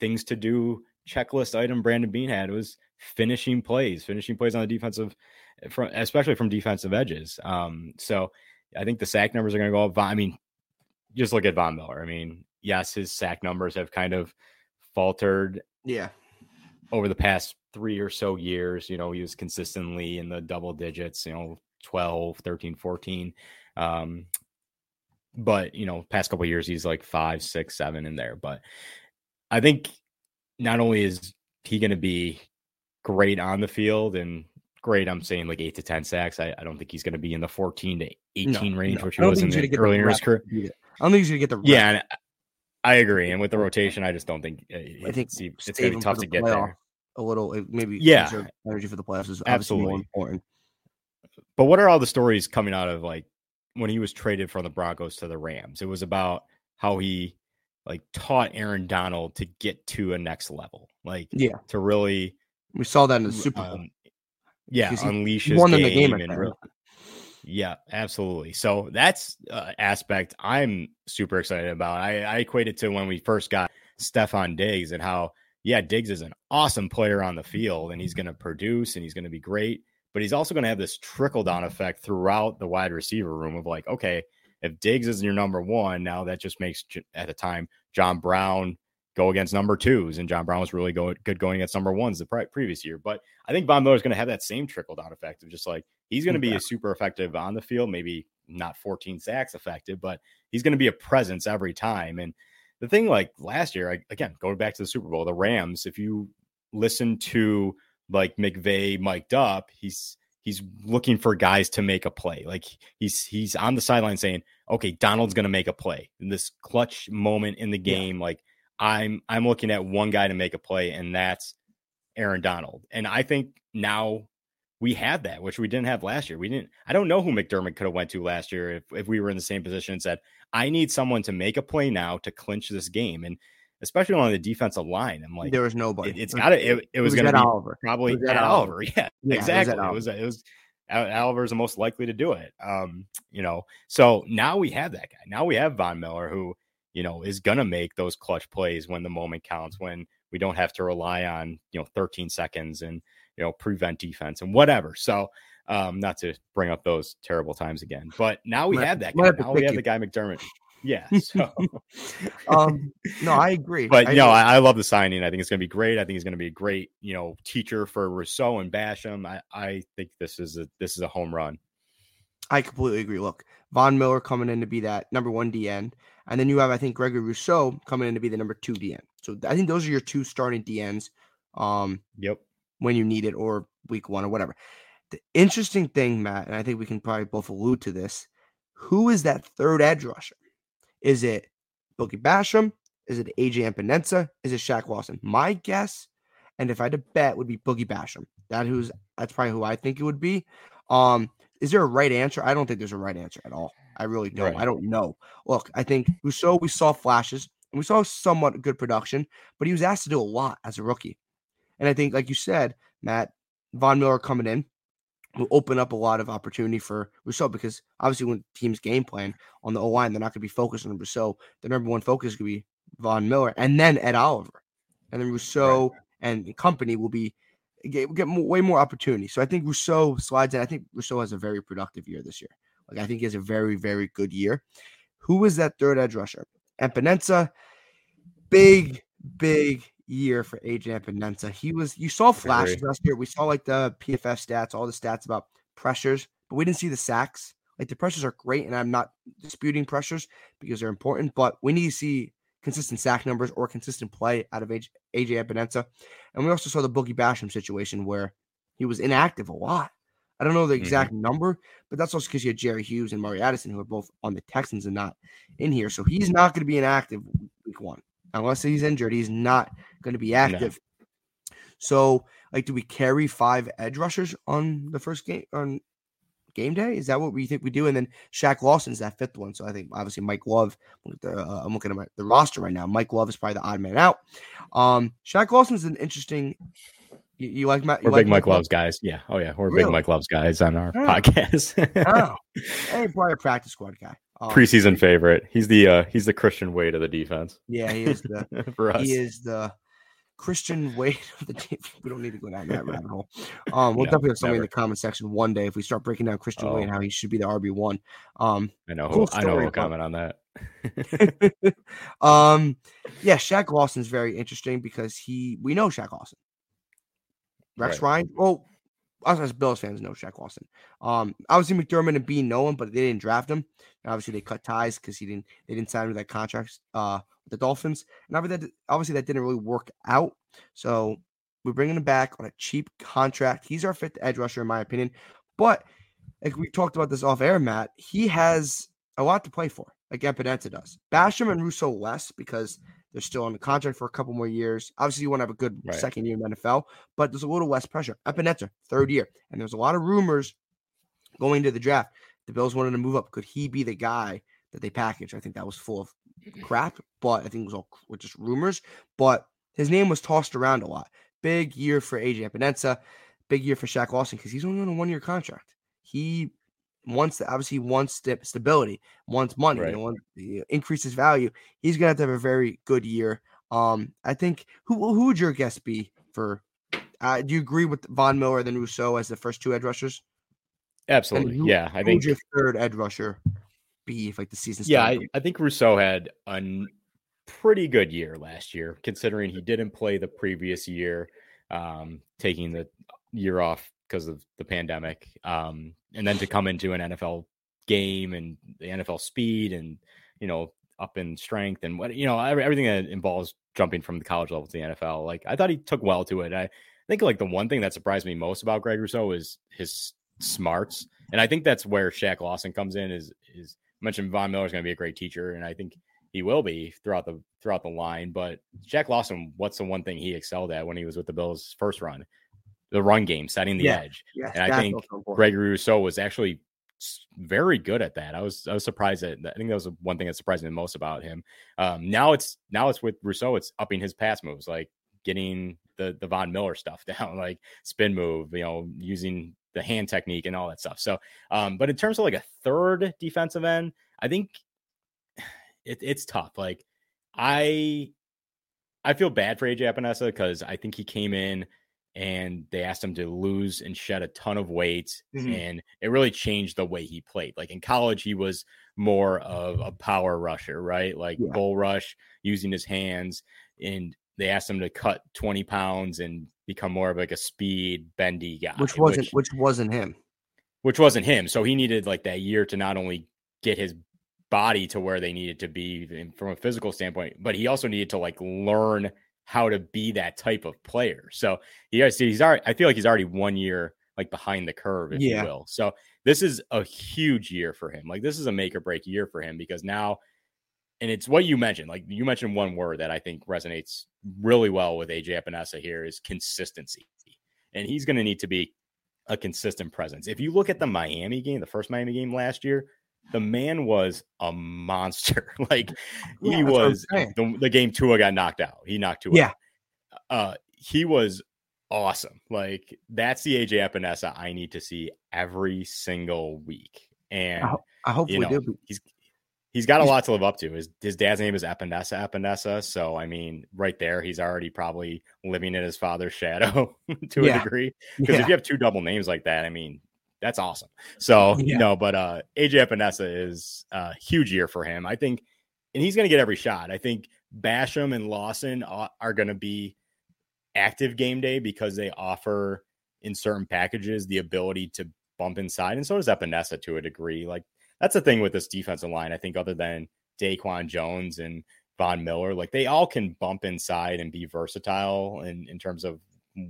things to do checklist item Brandon Beane had was finishing plays, finishing plays on the defensive, from especially from defensive edges. Um, so I think the sack numbers are going to go up. I mean, just look at Von Miller. I mean, yes, his sack numbers have kind of faltered yeah, over the past three or so years. You know, he was consistently in the double digits, you know, 12, 13, 14. Um, but, you know, past couple of years, he's like five, six, seven in there. But I think not only is he going to be great on the field and great, I'm saying like eight to 10 sacks. I, I don't think he's going to be in the 14 to 18 No, range, no. which he was in the, earlier in his career. to. I don't think he's gonna get the. Yeah. I agree. And with the rotation, I just don't think uh, I think it's, it's going to be tough to get playoff there. a little. Maybe Yeah. energy for the playoffs is Absolutely. important. But what are all the stories coming out of like when he was traded from the Broncos to the Rams? It was about how he like taught Aaron Donald to get to a next level, like Yeah, to really, we saw that in the Super Bowl. um, yeah, Because he- unleash He his won game, the game and that. Yeah, absolutely. So that's uh, aspect I'm super excited about. I, I equate it to when we first got Stefon Diggs and how yeah, Diggs is an awesome player on the field and he's going to produce and he's going to be great, but he's also going to have this trickle down effect throughout the wide receiver room of like, okay, if Diggs is your number one, now that just makes at the time John Brown go against number twos, and John Brown was really go- good going against number ones the pri- previous year. But I think Von Miller is going to have that same trickle down effect of just like he's going to be Yeah. super effective on the field, maybe not 14 sacks effective, but he's going to be a presence every time. And the thing like last year, I, again, going back to the Super Bowl, the Rams, if you listen to like McVay mic'd up, he's he's looking for guys to make a play. Like he's he's on the sideline saying, "Okay, Donald's going to make a play in this clutch moment in the game." Yeah. Like I'm I'm looking at one guy to make a play, and that's Aaron Donald. And I think now we have that, which we didn't have last year. We didn't. I don't know who McDermott could have went to last year if if we were in the same position and said, "I need someone to make a play now to clinch this game." And especially on the defensive line, I'm like, there was nobody. It, has got to. It, it, was, was going to be Oliver. probably it Oliver. Oliver. Yeah, yeah, exactly. It was. It was. Oliver's the most likely to do it. Um, you know, so now we have that guy. Now we have Von Miller, who you know is going to make those clutch plays when the moment counts. When we don't have to rely on you know 13 seconds and you know, prevent defense and whatever. So, um, not to bring up those terrible times again, but now we have that guy. Now we have the guy McDermott. Yeah. So, um, no, I agree. But I you know, I, I, love the signing. I think it's going to be great. I think he's going to be a great, you know, teacher for Rousseau and Basham. I, I think this is a this is a home run. I completely agree. Look, Von Miller coming in to be that number one DN, and then you have I think Gregory Rousseau coming in to be the number two DN. So I think those are your two starting DNs. Um, yep when you need it or week one or whatever. The interesting thing, Matt, and I think we can probably both allude to this who is that third edge rusher? Is it Boogie Basham? Is it AJ Epenesa? Is it Shaq Lawson? My guess, and if I had to bet, would be Boogie Basham. That who's that's probably who I think it would be. Um, is there a right answer? I don't think there's a right answer at all. I really don't. Right. I don't know. Look, I think Rousseau, we saw flashes and we saw somewhat good production, but he was asked to do a lot as a rookie. And I think, like you said, Matt, Von Miller coming in will open up a lot of opportunity for Rousseau because obviously when teams game plan on the O line, they're not going to be focused on Rousseau. The number one focus is going to be Von Miller and then Ed Oliver. And then Rousseau right. and company will be get, get more, way more opportunity. So I think Rousseau slides in. I think Rousseau has a very productive year this year. Like I think he has a very, very good year. Who is that third edge rusher? Epenesa, big, big year for AJ Epenesa. He was you saw flashes last year. We saw like the PFF stats, all the stats about pressures, but we didn't see the sacks. Like the pressures are great, and I'm not disputing pressures because they're important, but we need to see consistent sack numbers or consistent play out of AJ, AJ Epenesa. And we also saw the Boogie Basham situation where he was inactive a lot. I don't know the exact mm-hmm. number, but that's also because you had Jerry Hughes and Mario Addison, who are both on the Texans and not in here. So he's not going to be inactive week one unless he's injured, he's not going to be active. No. So, like, do we carry five edge rushers on the first game on game day? Is that what we think we do? And then Shaq Lawson's that fifth one. So I think obviously Mike Love. Uh, I'm looking at my, the roster right now. Mike Love is probably the odd man out. Um, Shaq Lawson's an interesting. You, you like my? You we're like big Mike, Love's guys. Yeah. Oh yeah, we're really? big Mike Love's guys on our oh. podcast. oh, hey, probably a practice squad guy. Um, Preseason favorite. He's the uh he's the Christian Wade of the defense. Yeah, he is the for us. He is the Christian Wade of the team. We don't need to go down that rabbit hole. Um, we'll no, definitely have somebody never. in the comment section one day if we start breaking down Christian oh. Wade and how he should be the RB one. Um, I know. Cool I know. We'll comment on that. um, yeah, Shaq Lawson is very interesting because he we know Shaq Lawson. Rex right. Ryan. Well, us as Bills fans know Shaq Lawson. Um, obviously McDermott and Beane know him, but they didn't draft him. And obviously they cut ties because he didn't they didn't sign with that contract uh with the Dolphins. And obviously that, obviously that didn't really work out. So we're bringing him back on a cheap contract. He's our fifth edge rusher in my opinion. But like we talked about this off air, Matt, he has a lot to play for, like Epenesa does. Basham and Rousseau less because they're still on the contract for a couple more years. Obviously, you want to have a good right. second year in the NFL, but there's a little less pressure. Epenesa, third year. And there's a lot of rumors going into the draft. The Bills wanted to move up. Could he be the guy that they package? I think that was full of crap, but I think it was all just rumors. But his name was tossed around a lot. Big year for AJ Epenesa, big year for Shaq Lawson because he's only on a one year contract. He wants obviously wants stability, wants money, right. you know, wants, increase his value. He's gonna have to have a very good year. Um, I think who who would your guess be for? Uh, do you agree with Von Miller and Rousseau as the first two edge rushers? Absolutely, who, yeah. I think your third edge rusher be if like the season. Yeah, I, I, think Rousseau had a pretty good year last year, considering he didn't play the previous year, um, taking the year off because of the pandemic. Um, and then to come into an NFL game and the NFL speed and you know up in strength and what you know everything that involves jumping from the college level to the NFL. Like I thought he took well to it. I think like the one thing that surprised me most about Greg Rousseau is his smarts, and I think that's where Shaq Lawson comes in. Is is mentioned Von Miller is going to be a great teacher, and I think he will be throughout the throughout the line. But Shaq Lawson, what's the one thing he excelled at when he was with the Bills first run? The run game, setting the Yeah. edge. Yes, and I think. Gregory Rousseau was actually very good at that. I was I was surprised at I think that was the one thing that surprised me the most about him. Um, now it's now it's with Rousseau, it's upping his pass moves, like getting the the Von Miller stuff down, like spin move, you know, using the hand technique and all that stuff. So, um, but in terms of like a third defensive end, I think it, it's tough. Like I I feel bad for AJ Epenesa because I think he came in and they asked him to lose and shed a ton of weight, Mhm. and it really changed the way he played. Like in college, he was more of a power rusher, right? Like Yeah. bull rush using his hands, and they asked him to cut 20 pounds and become more of like a speed bendy guy, which wasn't which wasn't him. which wasn't him. So he needed like that year to not only get his body to where they needed to be from a physical standpoint, but he also needed to like learn how to be that type of player. So he see, he's already, I feel like he's already one year like behind the curve, if Yeah. you will. So this is a huge year for him. Like this is a make or break year for him because now, and it's what you mentioned. Like you mentioned one word that I think resonates really well with AJ Epenesa here is consistency, and he's going to need to be a consistent presence. If you look at the Miami game, the first Miami game last year, the man was a monster. like Yeah, he that's what I'm was the, the game Tua got knocked out. He knocked Tua Yeah. Uh he was awesome. Like that's the AJ Epenesa I need to see every single week. And I, ho- I hope we know, do. he's he's got a lot to live up to. His his dad's name is Epenesa Epenesa, so I mean, right there, he's already probably living in his father's shadow to Yeah. a degree. Because Yeah. if you have two double names like that, I mean, that's awesome. So Yeah. know, but uh AJ Epenesa is a huge year for him. I think, and he's going to get every shot. I think Basham and Lawson are, are going to be active game day because they offer in certain packages the ability to bump inside, and so does Epenesa to a degree. Like that's the thing with this defensive line. I think other than Daquan Jones and Von Miller, like they all can bump inside and be versatile in, in terms of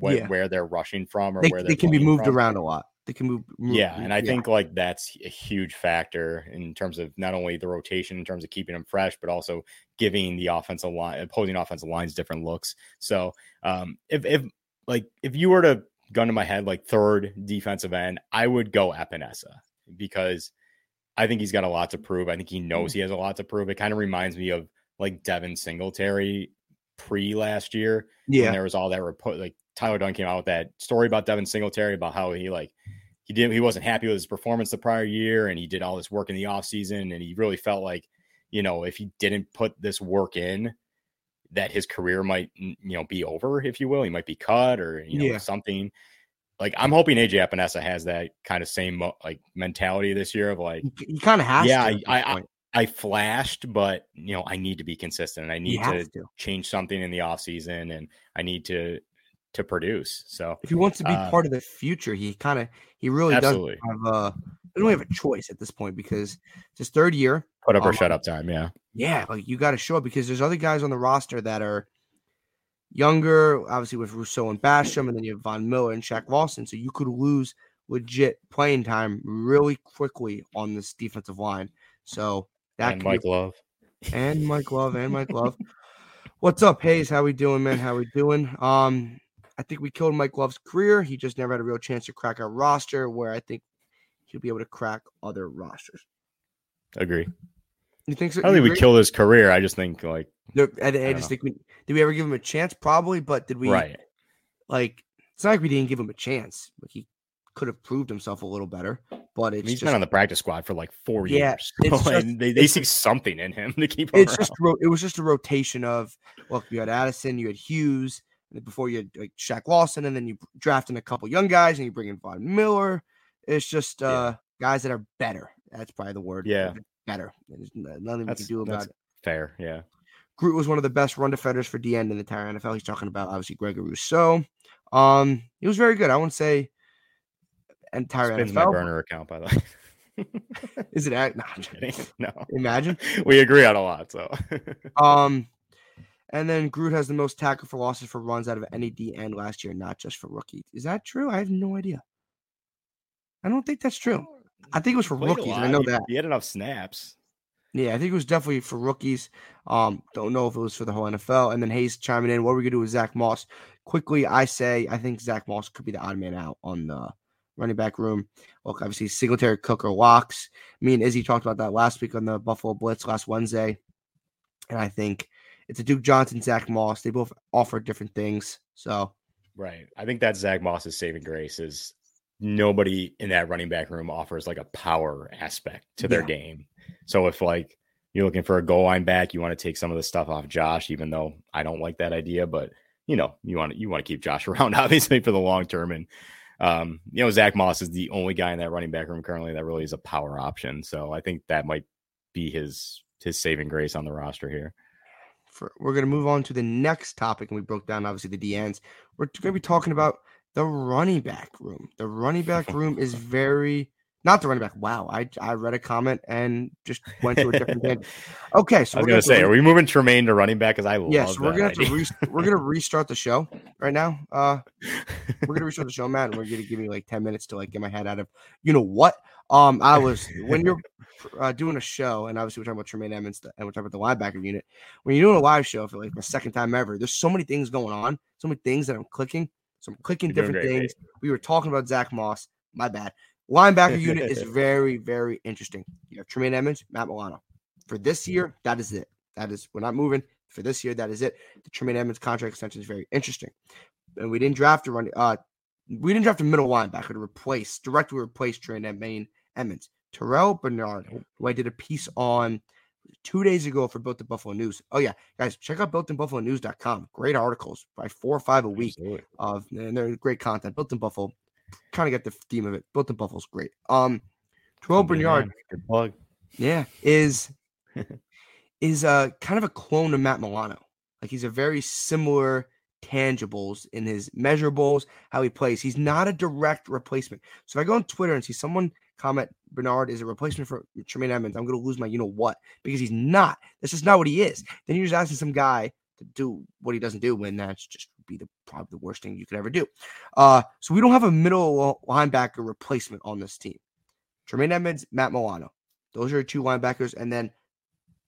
wh- Yeah. where they're rushing from or They, where they can be moved from. around a lot. They can move. move Yeah, and I yeah. think like that's a huge factor in terms of not only the rotation in terms of keeping them fresh, but also giving the offensive line, opposing offensive lines different looks. So, um, if if like if you were to gun to my head like third defensive end, I would go Epenesa because I think he's got a lot to prove. I think he knows he has a lot to prove. It kind of reminds me of like Devin Singletary pre last year when yeah, there was all that report like Tyler Dunne came out with that story about Devin Singletary about how he like he didn't he wasn't happy with his performance the prior year and he did all this work in the offseason and he really felt like you know if he didn't put this work in that his career might you know be over if you will he might be cut or you know Yeah. something like I'm hoping AJ Epenesa has that kind of same uh, like mentality this year of like he, he kind of has. yeah, to at I- I- I flashed but you know I need to be consistent and I need to to. change something in the offseason and I need to to produce. So If he wants to be uh, part of the future, he kind of he really absolutely does have uh doesn't have a choice at this point because it's his third year. put up or um, shut up time. Yeah. Yeah, like you got to show up because there's other guys on the roster that are younger, obviously with Rousseau and Basham, and then you have Von Miller and Shaq Lawson. So you could lose legit playing time really quickly on this defensive line. So that And could be- Mike Love. and Mike Love and Mike Love. What's up, Hayes? How we doing, man? How we doing? Um, I think we killed Mike Love's career. He just never had a real chance to crack our roster, where I think he'll be able to crack other rosters. Agree. You think so? I don't think we killed his career. I just think like No, I, I don't just know. think we did. We ever give him a chance? Probably, but did we? right. Like, it's not like we didn't give him a chance. Like he could have proved himself a little better, but I it's mean, he's just been on the practice squad for like four Yeah, years. So, just- and they, they see something in him to keep it's around. just it was just a rotation of look, you had Addison, you had Hughes, before you had like Shaq Lawson, and then you draft in a couple young guys, and you bring in Von Miller. It's just Yeah. uh guys that are better. That's probably the word. Yeah. better. There's nothing we That's, can do about that's it. fair. Yeah. Groot was one of the best run defenders for DN in the entire NFL. He's talking about obviously Gregory Rousseau. Um, he was very good. I wouldn't say entire Spins my burner account by the way. Is it? No, I'm. No. Imagine. We agree on a lot. So. um, and then Groot has the most tackle for losses for runs out of any D end last year, not just for rookies. Is that true? I have no idea. I don't think that's true. I think it was for rookies. I know he, that. He had enough snaps. Yeah, I think it was definitely for rookies. Um, don't know if it was for the whole NFL. And then Hayes chiming in, what are we gonna do with Zach Moss? Quickly, I say I think Zach Moss could be the odd man out on the running back room. Look, obviously Singletary, Cook, or locks. Me and Izzy talked about that last week on the Buffalo Blitz last Wednesday, and I think it's a Duke Johnson, Zach Moss. They both offer different things. So, right, I think that Zach Moss's saving grace is nobody in that running back room offers like a power aspect to their yeah. game. So if like you're looking for a goal line back, you want to take some of the stuff off Josh, even though I don't like that idea, but you know, you want to you want to keep Josh around obviously for the long term. And um, you know, Zach Moss is the only guy in that running back room currently that really is a power option. So I think that might be his his saving grace on the roster here. For, we're going to move on to the next topic, and we broke down obviously the DNs. We're going to be talking about the running back room. The running back room is very not the running back. Wow, I I read a comment and just went to a different thing. Okay, so I was gonna, say, are we moving Tremaine to running back? Because I love yes, we're gonna to re- we're gonna restart the show right now. Uh, we're gonna restart the show, Matt. And we're gonna give me like ten minutes to like get my head out of you know what. Um, I was when you're uh, doing a show, and obviously we're talking about Tremaine Edmunds and we're talking about the linebacker unit. When you're doing a live show for like the second time ever, there's so many things going on, so many things that I'm clicking. So I'm clicking You're different great, things. Mate. We were talking about Zach Moss. My bad. Linebacker unit is very, very interesting. You have Tremaine Edmunds, Matt Milano. For this year, that is it. That is, we're not moving. For this year, that is it. The Tremaine Edmunds contract extension is very interesting. And we didn't draft a running, uh, we didn't draft a middle linebacker to replace, directly replace Tremaine Edmunds. Terrel Bernard, who I did a piece on two days ago for Built in Buffalo News. Oh yeah, guys, check out builtinbuffalonews.com. Great articles by four or five a week of and they're great content. Built in Buffalo, kind of get the theme of it. Built in Buffalo's great. Um, Terrel Bernard, good. Yeah, is is uh kind of a clone of Matt Milano. Like he's a very similar tangibles in his measurables, how he plays. He's not a direct replacement. So if I go on Twitter and see someone comment Bernard is a replacement for Tremaine Edmunds, I'm going to lose my you know what because he's not. That's just not what he is. Then you're just asking some guy to do what he doesn't do when that's just be the probably the worst thing you could ever do. Uh, so we don't have a middle linebacker replacement on this team. Tremaine Edmunds, Matt Milano. Those are two linebackers. And then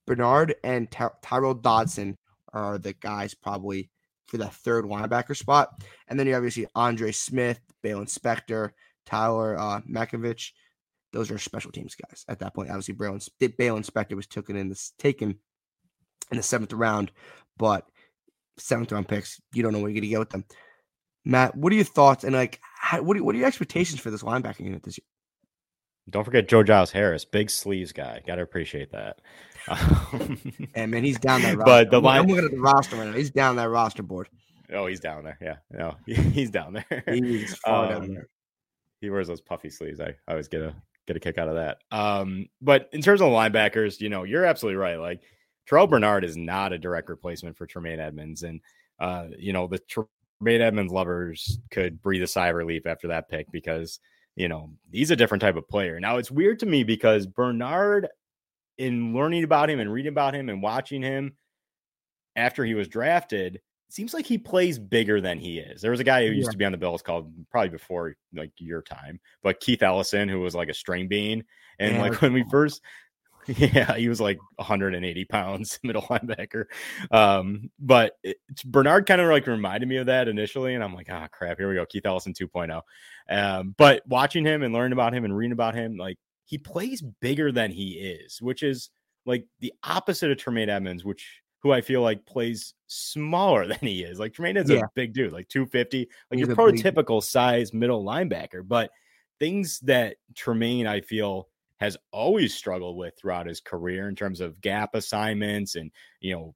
Bernard and Ty- Tyrel Dodson are the guys probably for the third linebacker spot. And then you obviously Andre Smith, Baylon Spector, Tyler uh, Matakevich, those are special teams guys at that point. Obviously, Baylon, Baylon Spector was taken in this taken in the seventh round, but seventh round picks, you don't know what you're gonna get with them. Matt, what are your thoughts and like how, what are, what are your expectations for this linebacking unit this year? Don't forget Joe Giles Harris, big sleeves guy. Got to appreciate that. and man, he's down that. Roster. But the line, I'm looking at the roster right now. He's down that roster board. Oh, he's down there. Yeah, no, he's down there. He's far um, down there. He wears those puffy sleeves. I, I always get a get a kick out of that. Um, but in terms of the linebackers, you know, you're absolutely right. Like Terrel Bernard is not a direct replacement for Tremaine Edmunds, and uh, you know the Tremaine Edmunds lovers could breathe a sigh of relief after that pick because you know he's a different type of player. Now it's weird to me because Bernard, in learning about him and reading about him and watching him after he was drafted, seems like he plays bigger than he is. There was a guy who used yeah. to be on the Bills called probably before like your time, but Keith Ellison, who was like a string bean. And yeah, like when we first, yeah, he was like 180 pounds, middle linebacker. Um, but it, Bernard kind of like reminded me of that initially. And I'm like, ah, crap, here we go. Keith Ellison 2.0. Um, but watching him and learning about him and reading about him, like he plays bigger than he is, which is like the opposite of Tremaine Edmunds, which who I feel like plays smaller than he is. Like Tremaine is yeah. a big dude, like 250, like He's your prototypical big... size middle linebacker. But things that Tremaine, I feel, has always struggled with throughout his career in terms of gap assignments and, you know,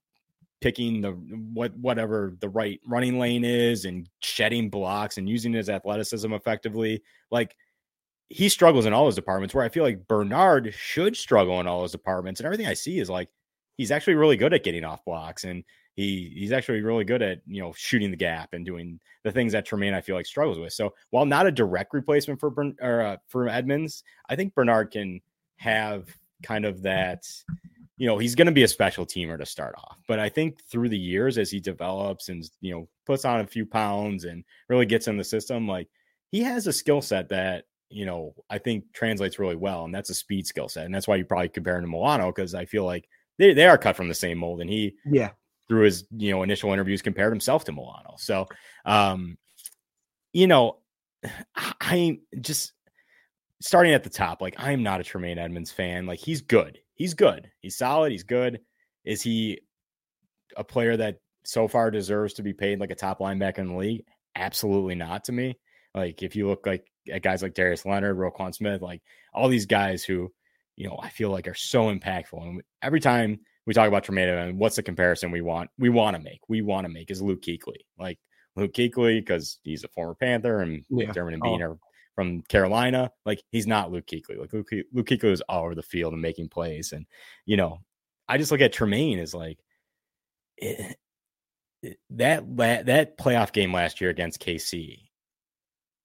picking the what whatever the right running lane is and shedding blocks and using his athleticism effectively. Like he struggles in all his departments where I feel like Bernard should struggle in all his departments. And everything I see is like he's actually really good at getting off blocks and he he's actually really good at you know shooting the gap and doing the things that Tremaine I feel like struggles with. So while not a direct replacement for Bern, or uh, for Edmunds, I think Bernard can have kind of that. You know, he's going to be a special teamer to start off, but I think through the years as he develops and you know puts on a few pounds and really gets in the system, like he has a skill set that you know I think translates really well, and that's a speed skill set, and that's why you probably compare him to Milano because I feel like they, they are cut from the same mold, and he yeah through his you know initial interviews compared himself to Milano. So, um, you know, I just starting at the top. Like I am not a Tremaine Edmunds fan. Like he's good. He's good. He's solid. He's good. Is he a player that so far deserves to be paid like a top linebacker in the league? Absolutely not to me. Like if you look like guys like Darius Leonard, Roquan Smith, like all these guys who, you know, I feel like are so impactful. And every time we talk about Tremaine and what's the comparison we want we want to make we want to make is Luke Kuechly like Luke Kuechly because he's a former Panther and yeah. Dermot and Beane oh. are from Carolina like he's not Luke Kuechly like Luke, Luke Kuechly is all over the field and making plays and you know I just look at Tremaine as like it, it, that that playoff game last year against KC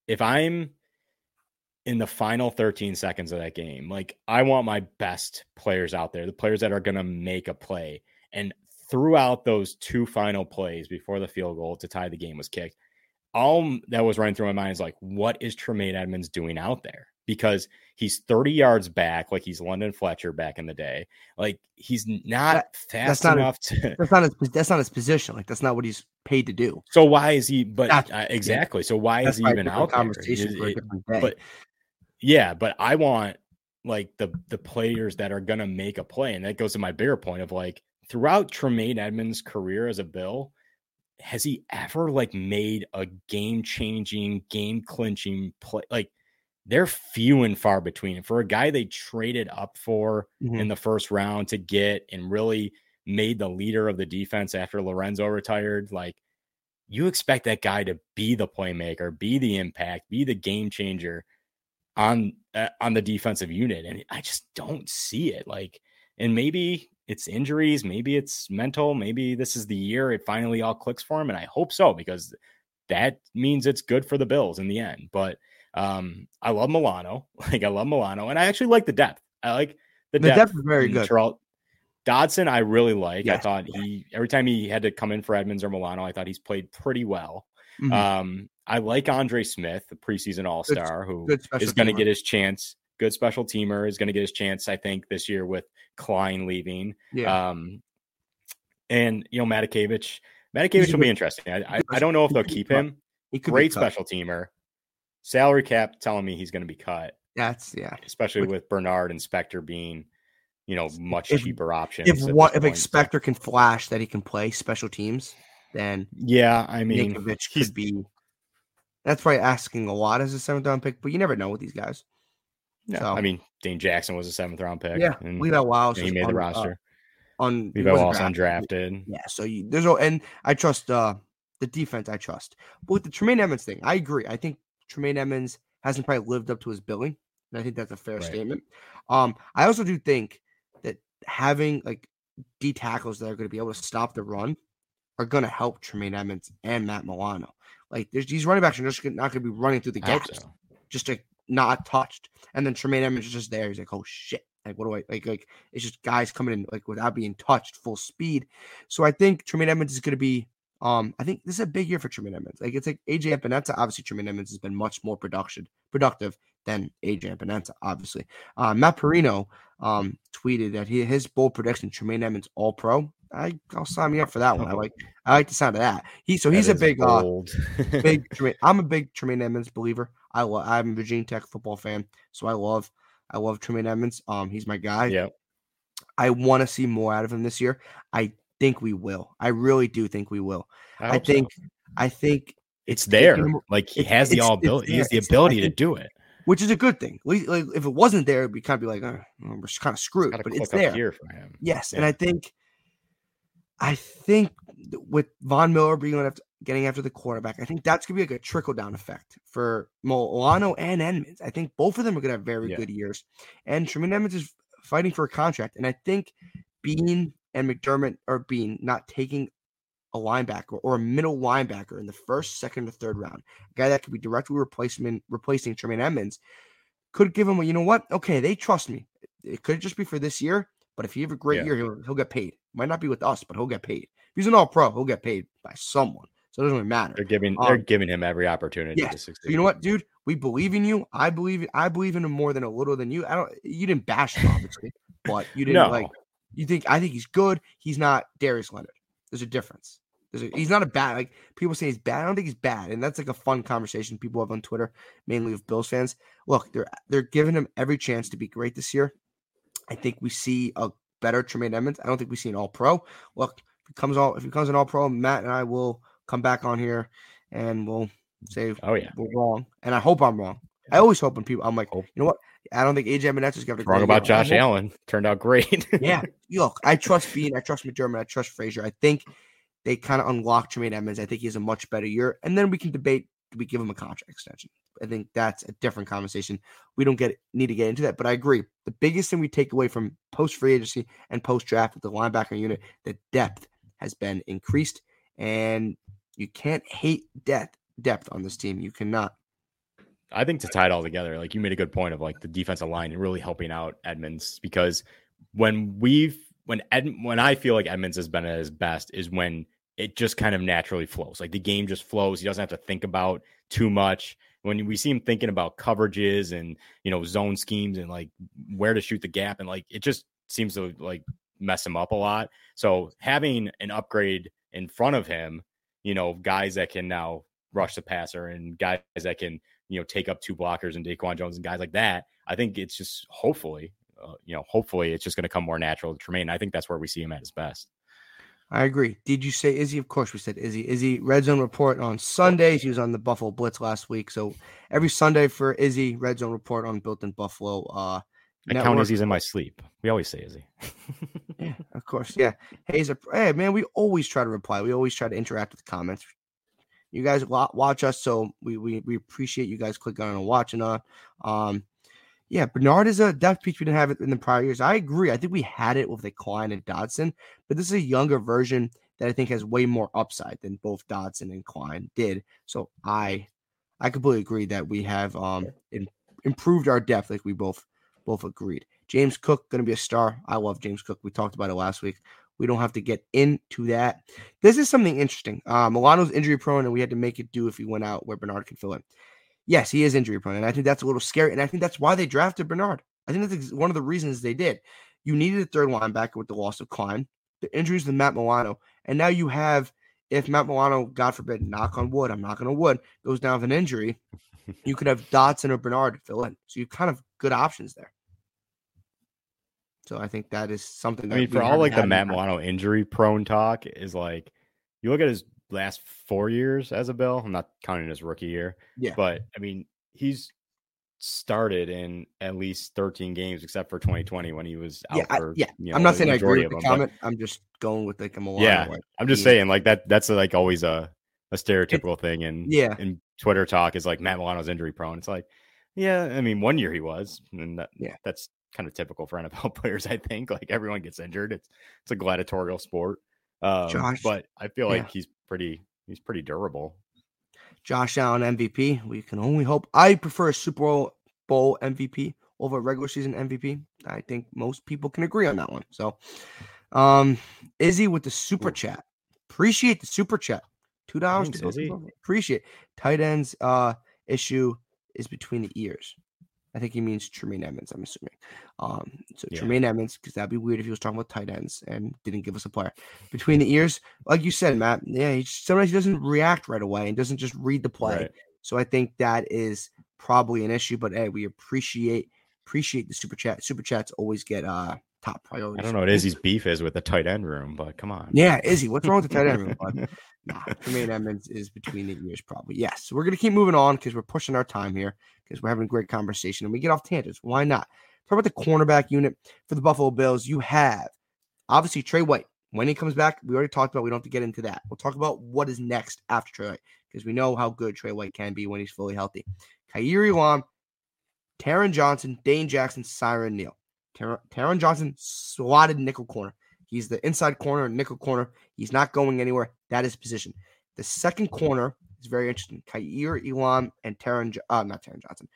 if I'm in the final 13 seconds of that game. Like I want my best players out there, the players that are going to make a play. And throughout those two final plays before the field goal to tie the game was kicked, all that was running through my mind is like, what is Tremaine Edmunds doing out there? Because he's 30 yards back, like he's London Fletcher back in the day. Like he's not that, fast not enough his, to. That's not his. That's not his position. Like that's not what he's paid to do. So why is he? But uh, exactly. So why is he even out there? It, but yeah, but I want like the the players that are gonna make a play, and that goes to my bigger point of like throughout Tremaine Edmunds' career as a Bill, has he ever like made a game changing, game clinching play? Like they're few and far between. For a guy they traded up for mm-hmm. in the first round to get and really made the leader of the defense after Lorenzo retired, like you expect that guy to be the playmaker, be the impact, be the game changer on uh, on the defensive unit and I just don't see it like and maybe it's injuries maybe it's mental maybe this is the year it finally all clicks for him and I hope so because that means it's good for the Bills in the end but um I love Milano like I love Milano and I actually like the depth I like the, the depth, depth is very good Charles, Dodson I really like yes. I thought he every time he had to come in for Edmunds or Milano I thought he's played pretty well mm-hmm. um I like Andre Smith, the preseason All Star, who is going to get his chance. Good special teamer is going to get his chance, I think, this year with Klein leaving. Yeah. Um, and you know, Matakevich, Matakevich will be interesting. I, I, I, don't know if they'll keep him. Great special teamer. Salary cap telling me he's going to be cut. That's yeah. Especially Which, with Bernard and Spector being, you know, much if, cheaper options. If what if Spector can flash that he can play special teams, then yeah, I mean, Ninkovich could be that's probably asking a lot as a seventh round pick, but you never know with these guys. Yeah, so, I mean, Dane Jackson was a seventh round pick. Yeah, and, Levi Wallace. he made on, the uh, roster. Uh, on Levi Wallace undrafted. Yeah, so you, there's no, and I trust uh the defense. I trust, but with the Tremaine Edmunds thing, I agree. I think Tremaine Edmunds hasn't probably lived up to his billing. And I think that's a fair right. statement. Um, I also do think that having like D tackles that are going to be able to stop the run are going to help Tremaine Edmunds and Matt Milano. Like there's these running backs are just not going to be running through the gaps, so. just like not touched. And then Tremaine Edmunds is just there. He's like, oh shit. Like what do I like? Like it's just guys coming in like without being touched, full speed. So I think Tremaine Edmunds is going to be. Um, I think this is a big year for Tremaine Edmunds. Like it's like AJ Epenesa. Obviously, Tremaine Edmunds has been much more production productive than AJ Epenesa. Obviously, uh, Matt Parrino um tweeted that he his bold prediction Tremaine Edmunds All Pro. I I'll sign me up for that one. I like I like the sound of that. He so he's a big uh, big I'm a big Tremaine Edmunds believer. I love I'm a Virginia Tech football fan, so I love I love Tremaine Edmunds. Um, he's my guy. Yeah. I want to see more out of him this year. I think we will. I really do think we will. I, I think so. I think it's there. Him, like he has the all ability. He has the ability to do it which is a good thing. Like, if it wasn't there, it'd be kind of be like, oh, we're kind of screwed. But it's there. Here for him. Yes, yeah. and I think I think with Von Miller being after, getting after the quarterback, I think that's gonna be like a trickle down effect for Milano and Edmunds. I think both of them are gonna have very yeah. good years, and Tremaine Edmunds is fighting for a contract, and I think Beane and McDermott are Beane not taking a linebacker or a middle linebacker in the first, second, or third round, a guy that could be directly replacement replacing Tremaine Edmunds, could give him a, you know what? Okay, they trust me. It could just be for this year, but if he have a great yeah. year, he'll, he'll get paid. Might not be with us, but he'll get paid. If he's an all pro, he'll get paid by someone. So it doesn't really matter. They're giving um, they're giving him every opportunity yeah. to succeed. You know what, dude? We believe in you. I believe I believe in him more than a little than you. I don't you didn't bash him, obviously, but you didn't no. like you think I think he's good. He's not Darius Leonard. There's a difference. He's not a bad like people say he's bad. I don't think he's bad, and that's like a fun conversation people have on Twitter, mainly with Bills fans. Look, they're they're giving him every chance to be great this year. I think we see a better Tremaine Edmunds. I don't think we see an All Pro. Look, if he comes all if he comes an All Pro, Matt and I will come back on here and we'll say, oh yeah, we're wrong. And I hope I'm wrong. I always hope when people, I'm like, you know what? I don't think AJ Epenesa is going to wrong about Josh Allen. Turned out great. yeah, look, I trust Beane, I trust McDermott, I trust Frazier. I think they kind of unlock Tremaine Edmunds. I think he has a much better year, and then we can debate we give him a contract extension. I think that's a different conversation. We don't get need to get into that, but I agree. The biggest thing we take away from post free agency and post draft with the linebacker unit, the depth has been increased, and you can't hate depth depth on this team. You cannot. I think to tie it all together, like you made a good point of like the defensive line and really helping out Edmunds because when we've when Ed when I feel like Edmunds has been at his best is when it just kind of naturally flows. Like the game just flows. He doesn't have to think about too much. When we see him thinking about coverages and you know zone schemes and like where to shoot the gap and like it just seems to like mess him up a lot. So having an upgrade in front of him, you know, guys that can now rush the passer and guys that can you know, take up two blockers and Daquan Jones and guys like that. I think it's just hopefully, uh, you know, hopefully it's just going to come more natural to Tremaine. I think that's where we see him at his best. I agree. Did you say Izzy? Of course, we said Izzy. Izzy Red Zone Report on Sundays. He was on the Buffalo Blitz last week, so every Sunday for Izzy Red Zone Report on Built in Buffalo. Uh, I network. count Izzy's in my sleep. We always say Izzy. yeah, of course. Yeah. Hey, a, hey, man, we always try to reply. We always try to interact with the comments you guys watch us, so we we, we appreciate you guys clicking on and watching on. Um, yeah, Bernard is a depth piece we didn't have it in the prior years. I agree. I think we had it with the Klein and Dodson, but this is a younger version that I think has way more upside than both Dodson and Klein did. So I I completely agree that we have um in, improved our depth, like we both both agreed. James Cook going to be a star. I love James Cook. We talked about it last week. We don't have to get into that. This is something interesting. Uh, Milano's injury prone, and we had to make it do if he went out where Bernard can fill in. Yes, he is injury prone, and I think that's a little scary. And I think that's why they drafted Bernard. I think that's one of the reasons they did. You needed a third linebacker with the loss of Klein, the injuries to Matt Milano, and now you have, if Matt Milano, God forbid, knock on wood, I'm not going to wood, goes down with an injury, you could have Dodson or Bernard fill in. So you kind of good options there. So I think that is something. I mean, for all like the Matt Milano injury prone talk is like, you look at his last four years as a Bill. I'm not counting his rookie year. Yeah. But I mean, he's started in at least 13 games, except for 2020 when he was out yeah, for. I, yeah. You know, I'm not saying I agree with the them, comment. I'm just going with like a Milano. Yeah. Like, I'm just saying like that. That's like always a a stereotypical it, thing, and yeah, and Twitter talk is like Matt Milano's injury prone. It's like, yeah, I mean, one year he was, and that, yeah, that's kind of typical for NFL players. I think like everyone gets injured. It's it's a gladiatorial sport. Um, Josh, but I feel like yeah. he's pretty he's pretty durable. Josh Allen MVP. We can only hope. I prefer a Super Bowl MVP over a regular season MVP. I think most people can agree on that one. So, um, Izzy with the super chat. Appreciate the super chat. Two dollars. Appreciate tight ends. Uh, issue is between the ears. I think he means Tremaine Edmunds, I'm assuming. Um, so yeah. Tremaine Edmunds, because that'd be weird if he was talking about tight ends and didn't give us a player. Between the ears, like you said, Matt, yeah, he sometimes he doesn't react right away and doesn't just read the play. Right. So I think that is probably an issue. But hey, we appreciate appreciate the super chat. Super chats always get uh top priority. I don't know what Izzy's beef is with the tight end room, but come on. Yeah, Izzy, what's wrong with the tight end room? But nah, Tremaine Edmunds is between the years, probably. Yes. So we're gonna keep moving on because we're pushing our time here because we're having a great conversation and we get off tangents. Why not? Talk about the cornerback unit for the Buffalo Bills. You have obviously Tre White. When he comes back, we already talked about. We don't have to get into that. We'll talk about what is next after Tre White because we know how good Tre White can be when he's fully healthy. Kaiir Elam, Taron Johnson, Dane Jackson, Siran Neal. Taron Johnson slotted nickel corner. He's the inside corner, nickel corner. He's not going anywhere. That is position. The second corner is very interesting. Kaiir Elam and Taron, uh, not Taron Johnson,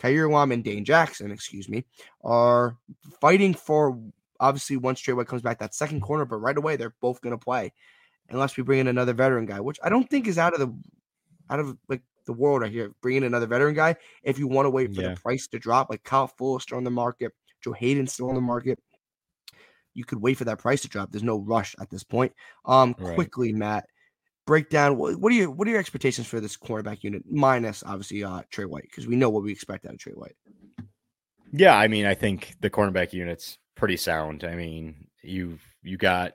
Kaiir Elam and Dane Jackson, excuse me, are fighting for obviously once Tre White comes back that second corner, but right away they're both going to play unless we bring in another veteran guy, which I don't think is out of the out of like the world right here. Bringing another veteran guy if you want to wait for yeah. the price to drop, like Kyle Fuller on the market, Joe Haden's still on the market. You could wait for that price to drop. There's no rush at this point. Um, right. quickly, Matt, break down what, what are your what are your expectations for this cornerback unit minus obviously uh Tre White because we know what we expect out of Tre White. Yeah, I mean, I think the cornerback unit's pretty sound. I mean, you you got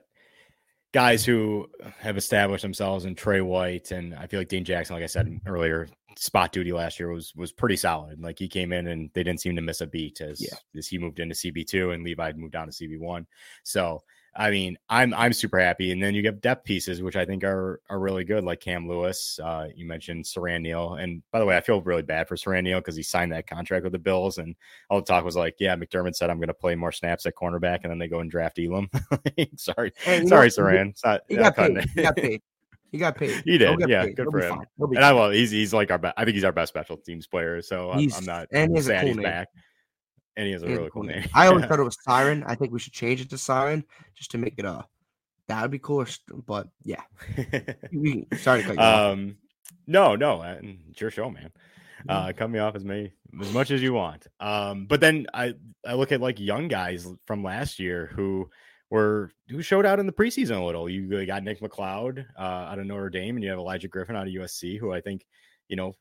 guys who have established themselves in Tre White and I feel like Dane Jackson, like I said earlier, spot duty last year was was pretty solid. Like he came in and they didn't seem to miss a beat as yeah. as he moved into CB two and Levi moved down to CB one. So I mean, I'm I'm super happy. And then you get depth pieces, which I think are are really good, like Cam Lewis. Uh, you mentioned Siran Neal, and by the way, I feel really bad for Siran Neal because he signed that contract with the Bills, and all the talk was like, yeah, McDermott said I'm going to play more snaps at cornerback, and then they go and draft Elam. sorry, hey, sorry, know, Siran. It's not, he, got paid. he got paid. He got paid. He did. Yeah, paid. good He'll for him. And I love. He's he's like our. Be- I think he's our best special teams player. So I'm, I'm not and he's sad cool he's name. back and he has a really cool name. I always thought it was Siren. I think we should change it to Siren just to make it a. That would be cooler, but yeah. Sorry to cut you um, off. No, no, it's your show, man. Mm-hmm. Uh, cut me off as many as much as you want. Um, but then I I look at like young guys from last year who were who showed out in the preseason a little. You got Nick McCloud uh, out of Notre Dame, and you have Elijah Griffin out of USC, who I think you know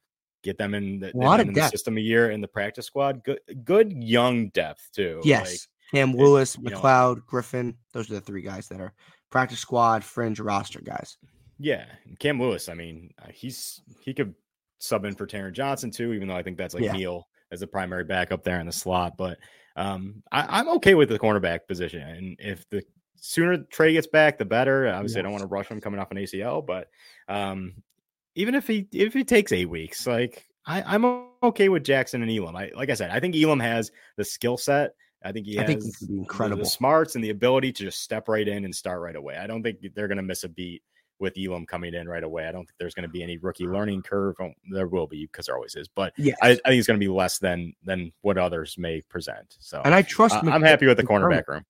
get them in the, a lot of the system a year in the practice squad. Good, good young depth too. Yes, like, Cam Lewis, McCloud, know, Griffin. Those are the three guys that are practice squad, fringe roster guys. Yeah, Cam Lewis. I mean, uh, he's he could sub in for Taron Johnson too, even though I think that's like yeah. Neal as a primary backup there in the slot. But um, I, am okay with the cornerback position, and if the sooner Tre gets back, the better. Obviously, yes. I don't want to rush him coming off an ACL, but um, even if he if it takes eight weeks, like I, am okay with Jackson and Elam. I like I said, I think Elam has the skill set. I think he has I think he incredible the, smarts and the ability to just step right in and start right away. I don't think they're going to miss a beat with Elam coming in right away. I don't think there's going to be any rookie learning curve. There will be because there always is, but yes. I, I, think it's going to be less than than what others may present. So, and I trust. Uh, I'm happy with the cornerback room.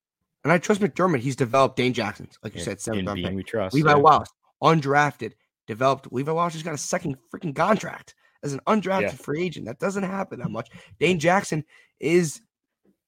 And I trust McDermott. He's developed Dane Jackson, like you said, seventh round We trust Levi yeah. Wallace, undrafted, developed. Levi Wallace has got a second freaking contract as an undrafted yeah. free agent. That doesn't happen that much. Dane Jackson is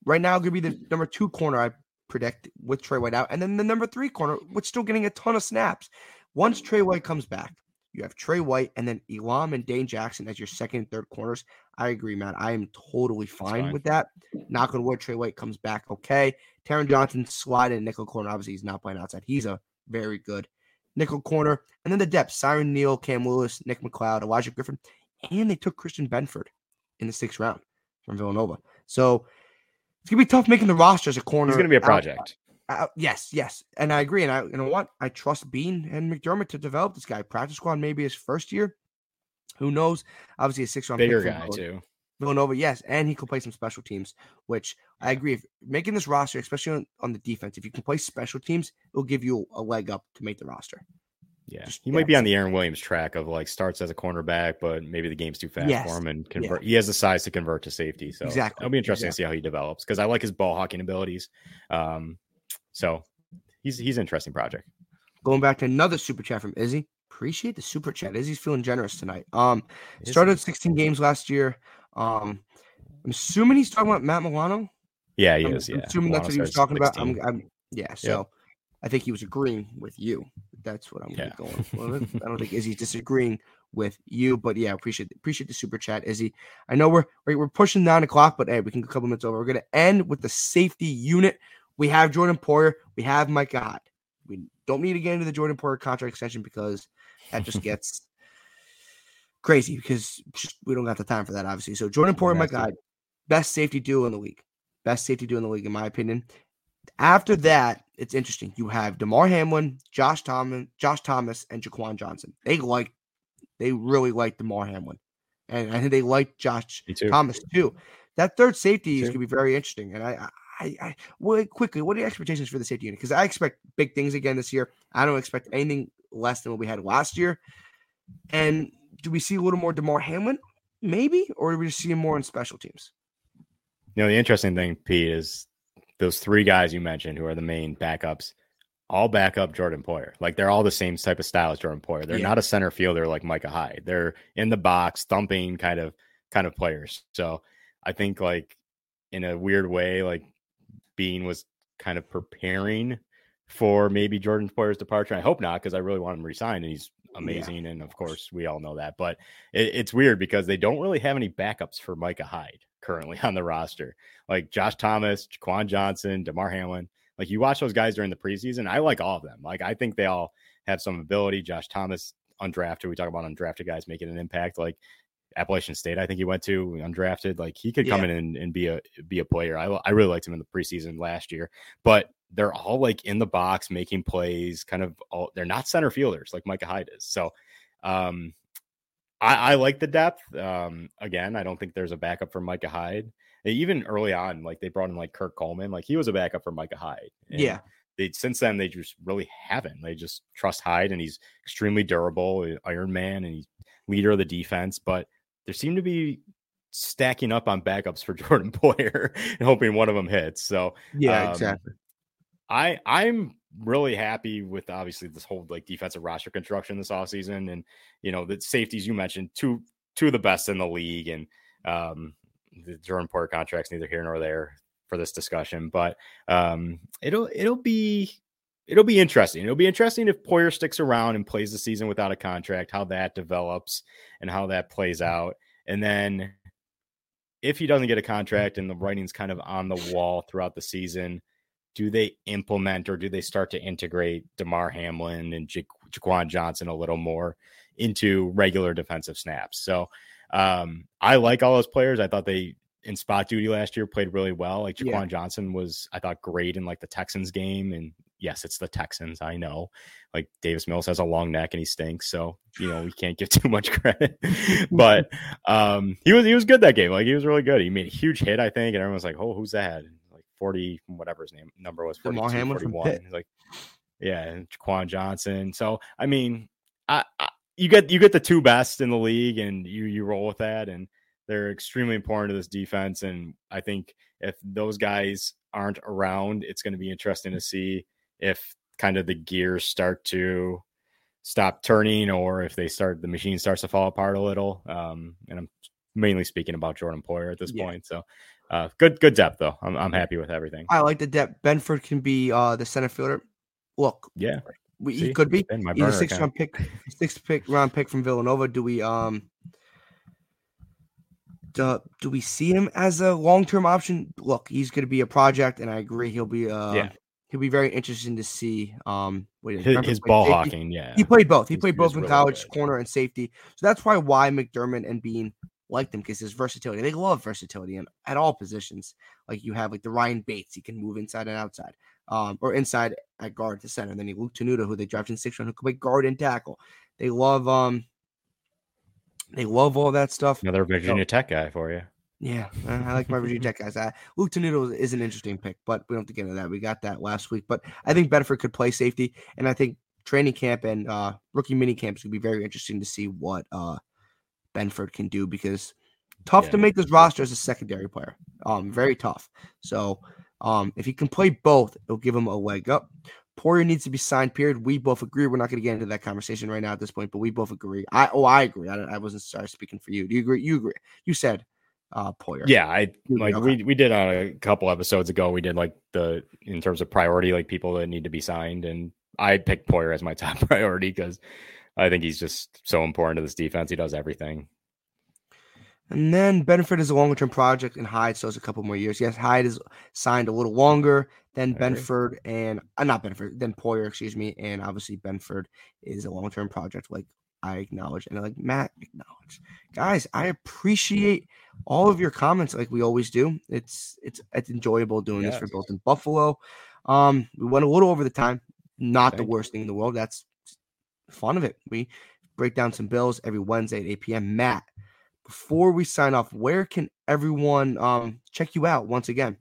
right now going to be the number two corner, I predict, with Tre White out. And then the number three corner, which still getting a ton of snaps. Once Tre White comes back, you have Tre White and then Elam and Dane Jackson as your second and third corners. I agree, man. I am totally fine, fine. with that. Knock on wood, Tre White comes back okay. Taron Johnson slide in nickel corner. Obviously, he's not playing outside. He's a very good nickel corner, and then the depth: Siren Neal, Cam Lewis, Nick McCloud, Elijah Griffin, and they took Christian Benford in the sixth round from Villanova. So it's gonna be tough making the roster as a corner. It's gonna be a project. Out, out, yes, yes, and I agree. And I, you know what, I trust Beane and McDermott to develop this guy. Practice squad maybe his first year. Who knows? Obviously, a six round bigger guy too. Villanova, yes, and he can play some special teams, which I agree. If making this roster, especially on, on the defense, if you can play special teams, it'll give you a leg up to make the roster. Yeah, Just, he yeah, might be on the Aaron Williams track of like starts as a cornerback, but maybe the game's too fast yes. for him and convert. Yeah. He has the size to convert to safety, so exactly. It'll be interesting exactly. to see how he develops because I like his ball hawking abilities. Um, so he's he's an interesting project. Going back to another super chat from Izzy. Appreciate the super chat. Izzy's feeling generous tonight. Um, started 16 games last year. Um, I'm assuming he's talking about Matt Milano. Yeah, he I'm, is. Yeah, assuming Milano that's what he was talking 16. about. I'm, I'm, yeah, so yep. I think he was agreeing with you. That's what I'm yeah. going for. I don't think Izzy's disagreeing with you, but yeah, appreciate appreciate the super chat, Izzy. I know we're we're pushing nine o'clock, but hey, we can go a couple minutes over. We're gonna end with the safety unit. We have Jordan Poyer. We have Mike God. We don't need to get into the Jordan Poyer contract extension because that just gets crazy because we don't got the time for that, obviously. So Jordan Poyer, my guy, best safety duo in the league. Best safety duo in the league, in my opinion. After that, it's interesting. You have Damar Hamlin, Josh Thomas, Josh Thomas, and Jaquan Johnson. They like, they really like Damar Hamlin, and I think they like Josh too. Thomas too. That third safety is going to be very interesting, and I I, I well, quickly, what are your expectations for the safety unit? Because I expect big things again this year. I don't expect anything less than what we had last year. And do we see a little more Damar Hamlin, maybe, or do we see him more in special teams? You know, the interesting thing, Pete, is those three guys you mentioned who are the main backups all back up Jordan Poyer. Like they're all the same type of style as Jordan Poyer. They're yeah. not a center fielder like Micah Hyde. They're in the box, thumping kind of kind of players. So I think like in a weird way, like Beane was kind of preparing for maybe Jordan Poyer's departure. I hope not, because I really want him resigned and he's amazing. Yeah. And of course, we all know that. But it, it's weird because they don't really have any backups for Micah Hyde currently on the roster. Like Josh Thomas, Jaquan Johnson, Damar Hamlin. Like you watch those guys during the preseason, I like all of them. Like I think they all have some ability. Josh Thomas, undrafted. We talk about undrafted guys making an impact. Like Appalachian State, I think he went to undrafted. Like he could come yeah. in and, and, be a be a player. I I really liked him in the preseason last year, but they're all like in the box making plays. Kind of all they're not center fielders like Micah Hyde is. So, um, I, I like the depth. Um, again, I don't think there's a backup for Micah Hyde. Even early on, like they brought in like Kirk Coleman, like he was a backup for Micah Hyde. And yeah. They since then they just really haven't. They just trust Hyde and he's extremely durable, Iron Man, and he's leader of the defense. But there seem to be stacking up on backups for Jordan Poyer and hoping one of them hits. So yeah, um, exactly. I I'm really happy with obviously this whole like defensive roster construction this offseason and you know the safeties you mentioned two two of the best in the league and um the Jordan Poyer contracts neither here nor there for this discussion but um it'll it'll be it'll be interesting. It'll be interesting if Poyer sticks around and plays the season without a contract how that develops and how that plays out. And then if he doesn't get a contract and the writing's kind of on the wall throughout the season do they implement or do they start to integrate Damar Hamlin and ja- Jaquan Johnson a little more into regular defensive snaps? So um, I like all those players. I thought they in spot duty last year played really well. Like Jaquan yeah. Johnson was, I thought, great in like the Texans game. And yes, it's the Texans. I know. Like Davis Mills has a long neck and he stinks, so you know we can't give too much credit. but um, he was he was good that game. Like he was really good. He made a huge hit, I think, and everyone was like, "Oh, who's that?" 40, whatever his name number was, 42, Hamlin 41. He's like, yeah, and Jaquan Johnson. So, I mean, I, I, you get you get the two best in the league, and you you roll with that, and they're extremely important to this defense. And I think if those guys aren't around, it's going to be interesting to see if kind of the gears start to stop turning, or if they start the machine starts to fall apart a little. Um, and I'm mainly speaking about Jordan Poyer at this yeah. point. So uh, good, good depth though. I'm, I'm happy with everything. I like the depth. Benford can be uh, the center fielder. Look, yeah, we, he could be. He's a six round pick, six pick round pick from Villanova. Do we um, do, do we see him as a long term option? Look, he's going to be a project, and I agree he'll be uh, yeah. He'll be very interesting to see. Um, his, his ball safety. hawking, yeah. He played both. He he's, played both in really college, good. corner and safety. So that's why why McDermott and Beane like them because his versatility. They love versatility in, at all positions. Like you have like the Ryan Bates, he can move inside and outside, um, or inside at guard to center. And then you Luke Tenuta, who they drafted in six round, who can play guard and tackle. They love um, they love all that stuff. Another Virginia so, Tech guy for you. Yeah, I like my Virginia Tech guys. I, Luke Tenuta is an interesting pick, but we don't have to get into that. We got that last week, but I think Benford could play safety, and I think training camp and uh, rookie mini camps would be very interesting to see what uh, Benford can do because tough yeah. to make this roster as a secondary player. Um, very tough. So um, if he can play both, it'll give him a leg up. Poyer needs to be signed. Period. We both agree. We're not going to get into that conversation right now at this point, but we both agree. I oh, I agree. I, I wasn't sorry speaking for you. Do you agree? You agree? You said uh Poyer. Yeah, I like okay. we we did on a couple episodes ago. We did like the in terms of priority, like people that need to be signed, and I picked Poyer as my top priority because I think he's just so important to this defense. He does everything. And then Benford is a longer term project, and Hyde still has a couple more years. Yes, Hyde is signed a little longer than Benford and uh, not Benford, then Poyer, excuse me. And obviously, Benford is a long term project, like I acknowledge, and like Matt acknowledge. Guys, I appreciate all of your comments, like we always do. It's it's it's enjoyable doing yes. this for Built in Buffalo. Um, we went a little over the time, not Thank the worst thing in the world. That's fun of it. We break down some bills every Wednesday at 8 p.m. Matt, before we sign off, where can everyone um, check you out once again?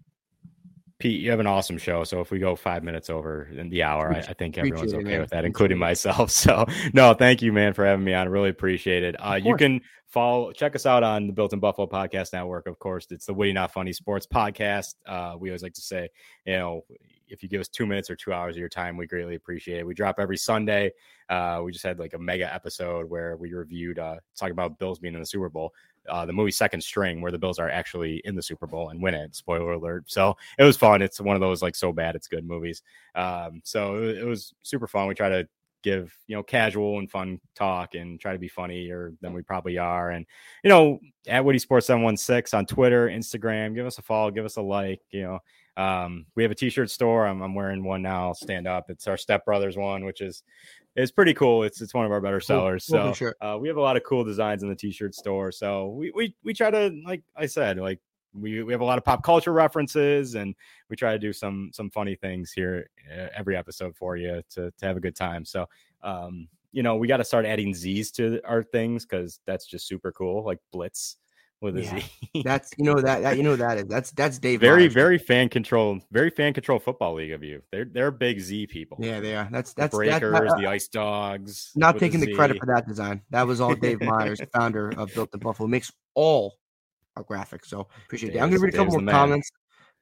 Pete, you have an awesome show. So if we go five minutes over in the hour, I, I think everyone's okay with that, including myself. So no, thank you, man, for having me on. Really appreciate it. Uh, you can follow, check us out on the Built in Buffalo Podcast Network. Of course, it's the Witty Not Funny Sports Podcast. Uh, we always like to say, you know, if you give us two minutes or two hours of your time, we greatly appreciate it. We drop every Sunday. Uh, we just had like a mega episode where we reviewed uh, talking about Bills being in the Super Bowl uh, the movie Second String, where the Bills are actually in the Super Bowl and win it. Spoiler alert. So it was fun. It's one of those like so bad it's good movies. Um, so it, was super fun. We try to give you know casual and fun talk and try to be funnier than we probably are. And you know, at Witty Sports 716 on Twitter, Instagram, give us a follow, give us a like. You know, um, we have a t-shirt store. I'm, I'm wearing one now. Stand up. It's our stepbrothers one, which is it's pretty cool. It's it's one of our better sellers. so sure. uh, we have a lot of cool designs in the t-shirt store. So we we we try to like I said like we we have a lot of pop culture references and we try to do some some funny things here uh, every episode for you to to have a good time. So um you know we got to start adding Z's to our things because that's just super cool like Blitz with a yeah. Z. that's you know that, that you know that is that's that's Dave. Very Myers. very fan control, very fan control football league of you. They're they're big Z people. Yeah, they are. That's that's the breakers, that, uh, the ice dogs. Not taking the, the credit for that design. That was all Dave Myers, founder of Built in Buffalo, makes all our graphics. So appreciate it. I'm gonna read a couple more comments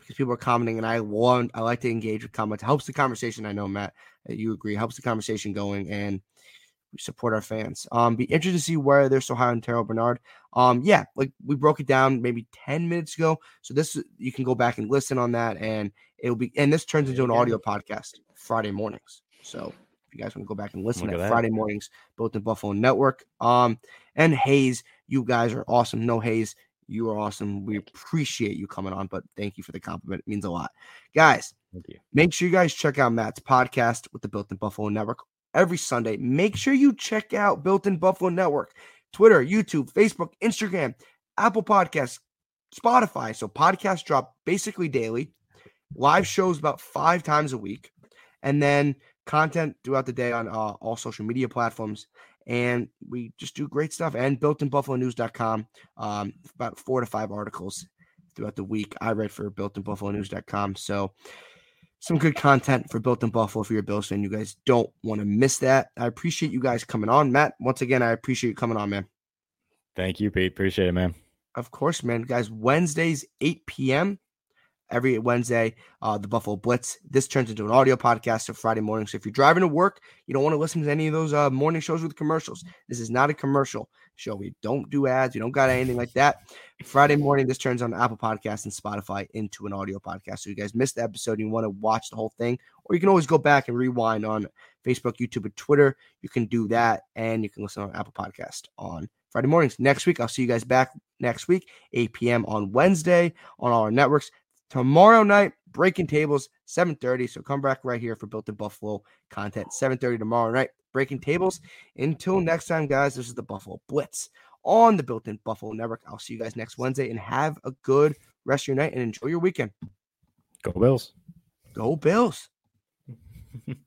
because people are commenting, and I want I like to engage with comments. It helps the conversation. I know Matt, you agree. Helps the conversation going and we support our fans. Um, be interested to see where they're so high on Terrel Bernard. Um, yeah, like we broke it down maybe 10 minutes ago. So this you can go back and listen on that, and it'll be and this turns into an audio podcast Friday mornings. So if you guys want to go back and listen at Friday mornings, Built in Buffalo Network. Um, and Hayes, you guys are awesome. No Hayes, you are awesome. We appreciate you coming on, but thank you for the compliment. It means a lot. Guys, Thank you. make sure you guys check out Matt's podcast with the Built in Buffalo Network every Sunday. Make sure you check out Built in Buffalo Network, Twitter, YouTube, Facebook, Instagram, Apple Podcasts, Spotify. So podcasts drop basically daily, live shows about five times a week, and then content throughout the day on uh, all social media platforms. And we just do great stuff. And builtinbuffalonews.com, um, about four to five articles throughout the week. I read for builtinbuffalonews.com. So some good content for Built in Buffalo for your Bills fan. You guys don't want to miss that. I appreciate you guys coming on. Matt, once again, I appreciate you coming on, man. Thank you, Pete. Appreciate it, man. Of course, man. Guys, Wednesdays, 8 p.m every Wednesday, uh, the Buffalo Blitz. This turns into an audio podcast of Friday morning. So if you're driving to work, you don't want to listen to any of those uh, morning shows with commercials. This is not a commercial show. We don't do ads. We don't got anything like that. Friday morning, this turns on Apple Podcasts and Spotify into an audio podcast. So you guys missed the episode and you want to watch the whole thing, or you can always go back and rewind on Facebook, YouTube, and Twitter. You can do that, and you can listen on Apple Podcast on Friday mornings. Next week, I'll see you guys back next week, 8 p.m. on Wednesday on all our networks. Tomorrow night, breaking tables, 7:30. So come back right here for Built in Buffalo content. 7:30 tomorrow night, breaking tables. Until next time, guys, this is the Buffalo Blitz on the Built in Buffalo Network. I'll see you guys next Wednesday and have a good rest of your night and enjoy your weekend. Go Bills. Go Bills.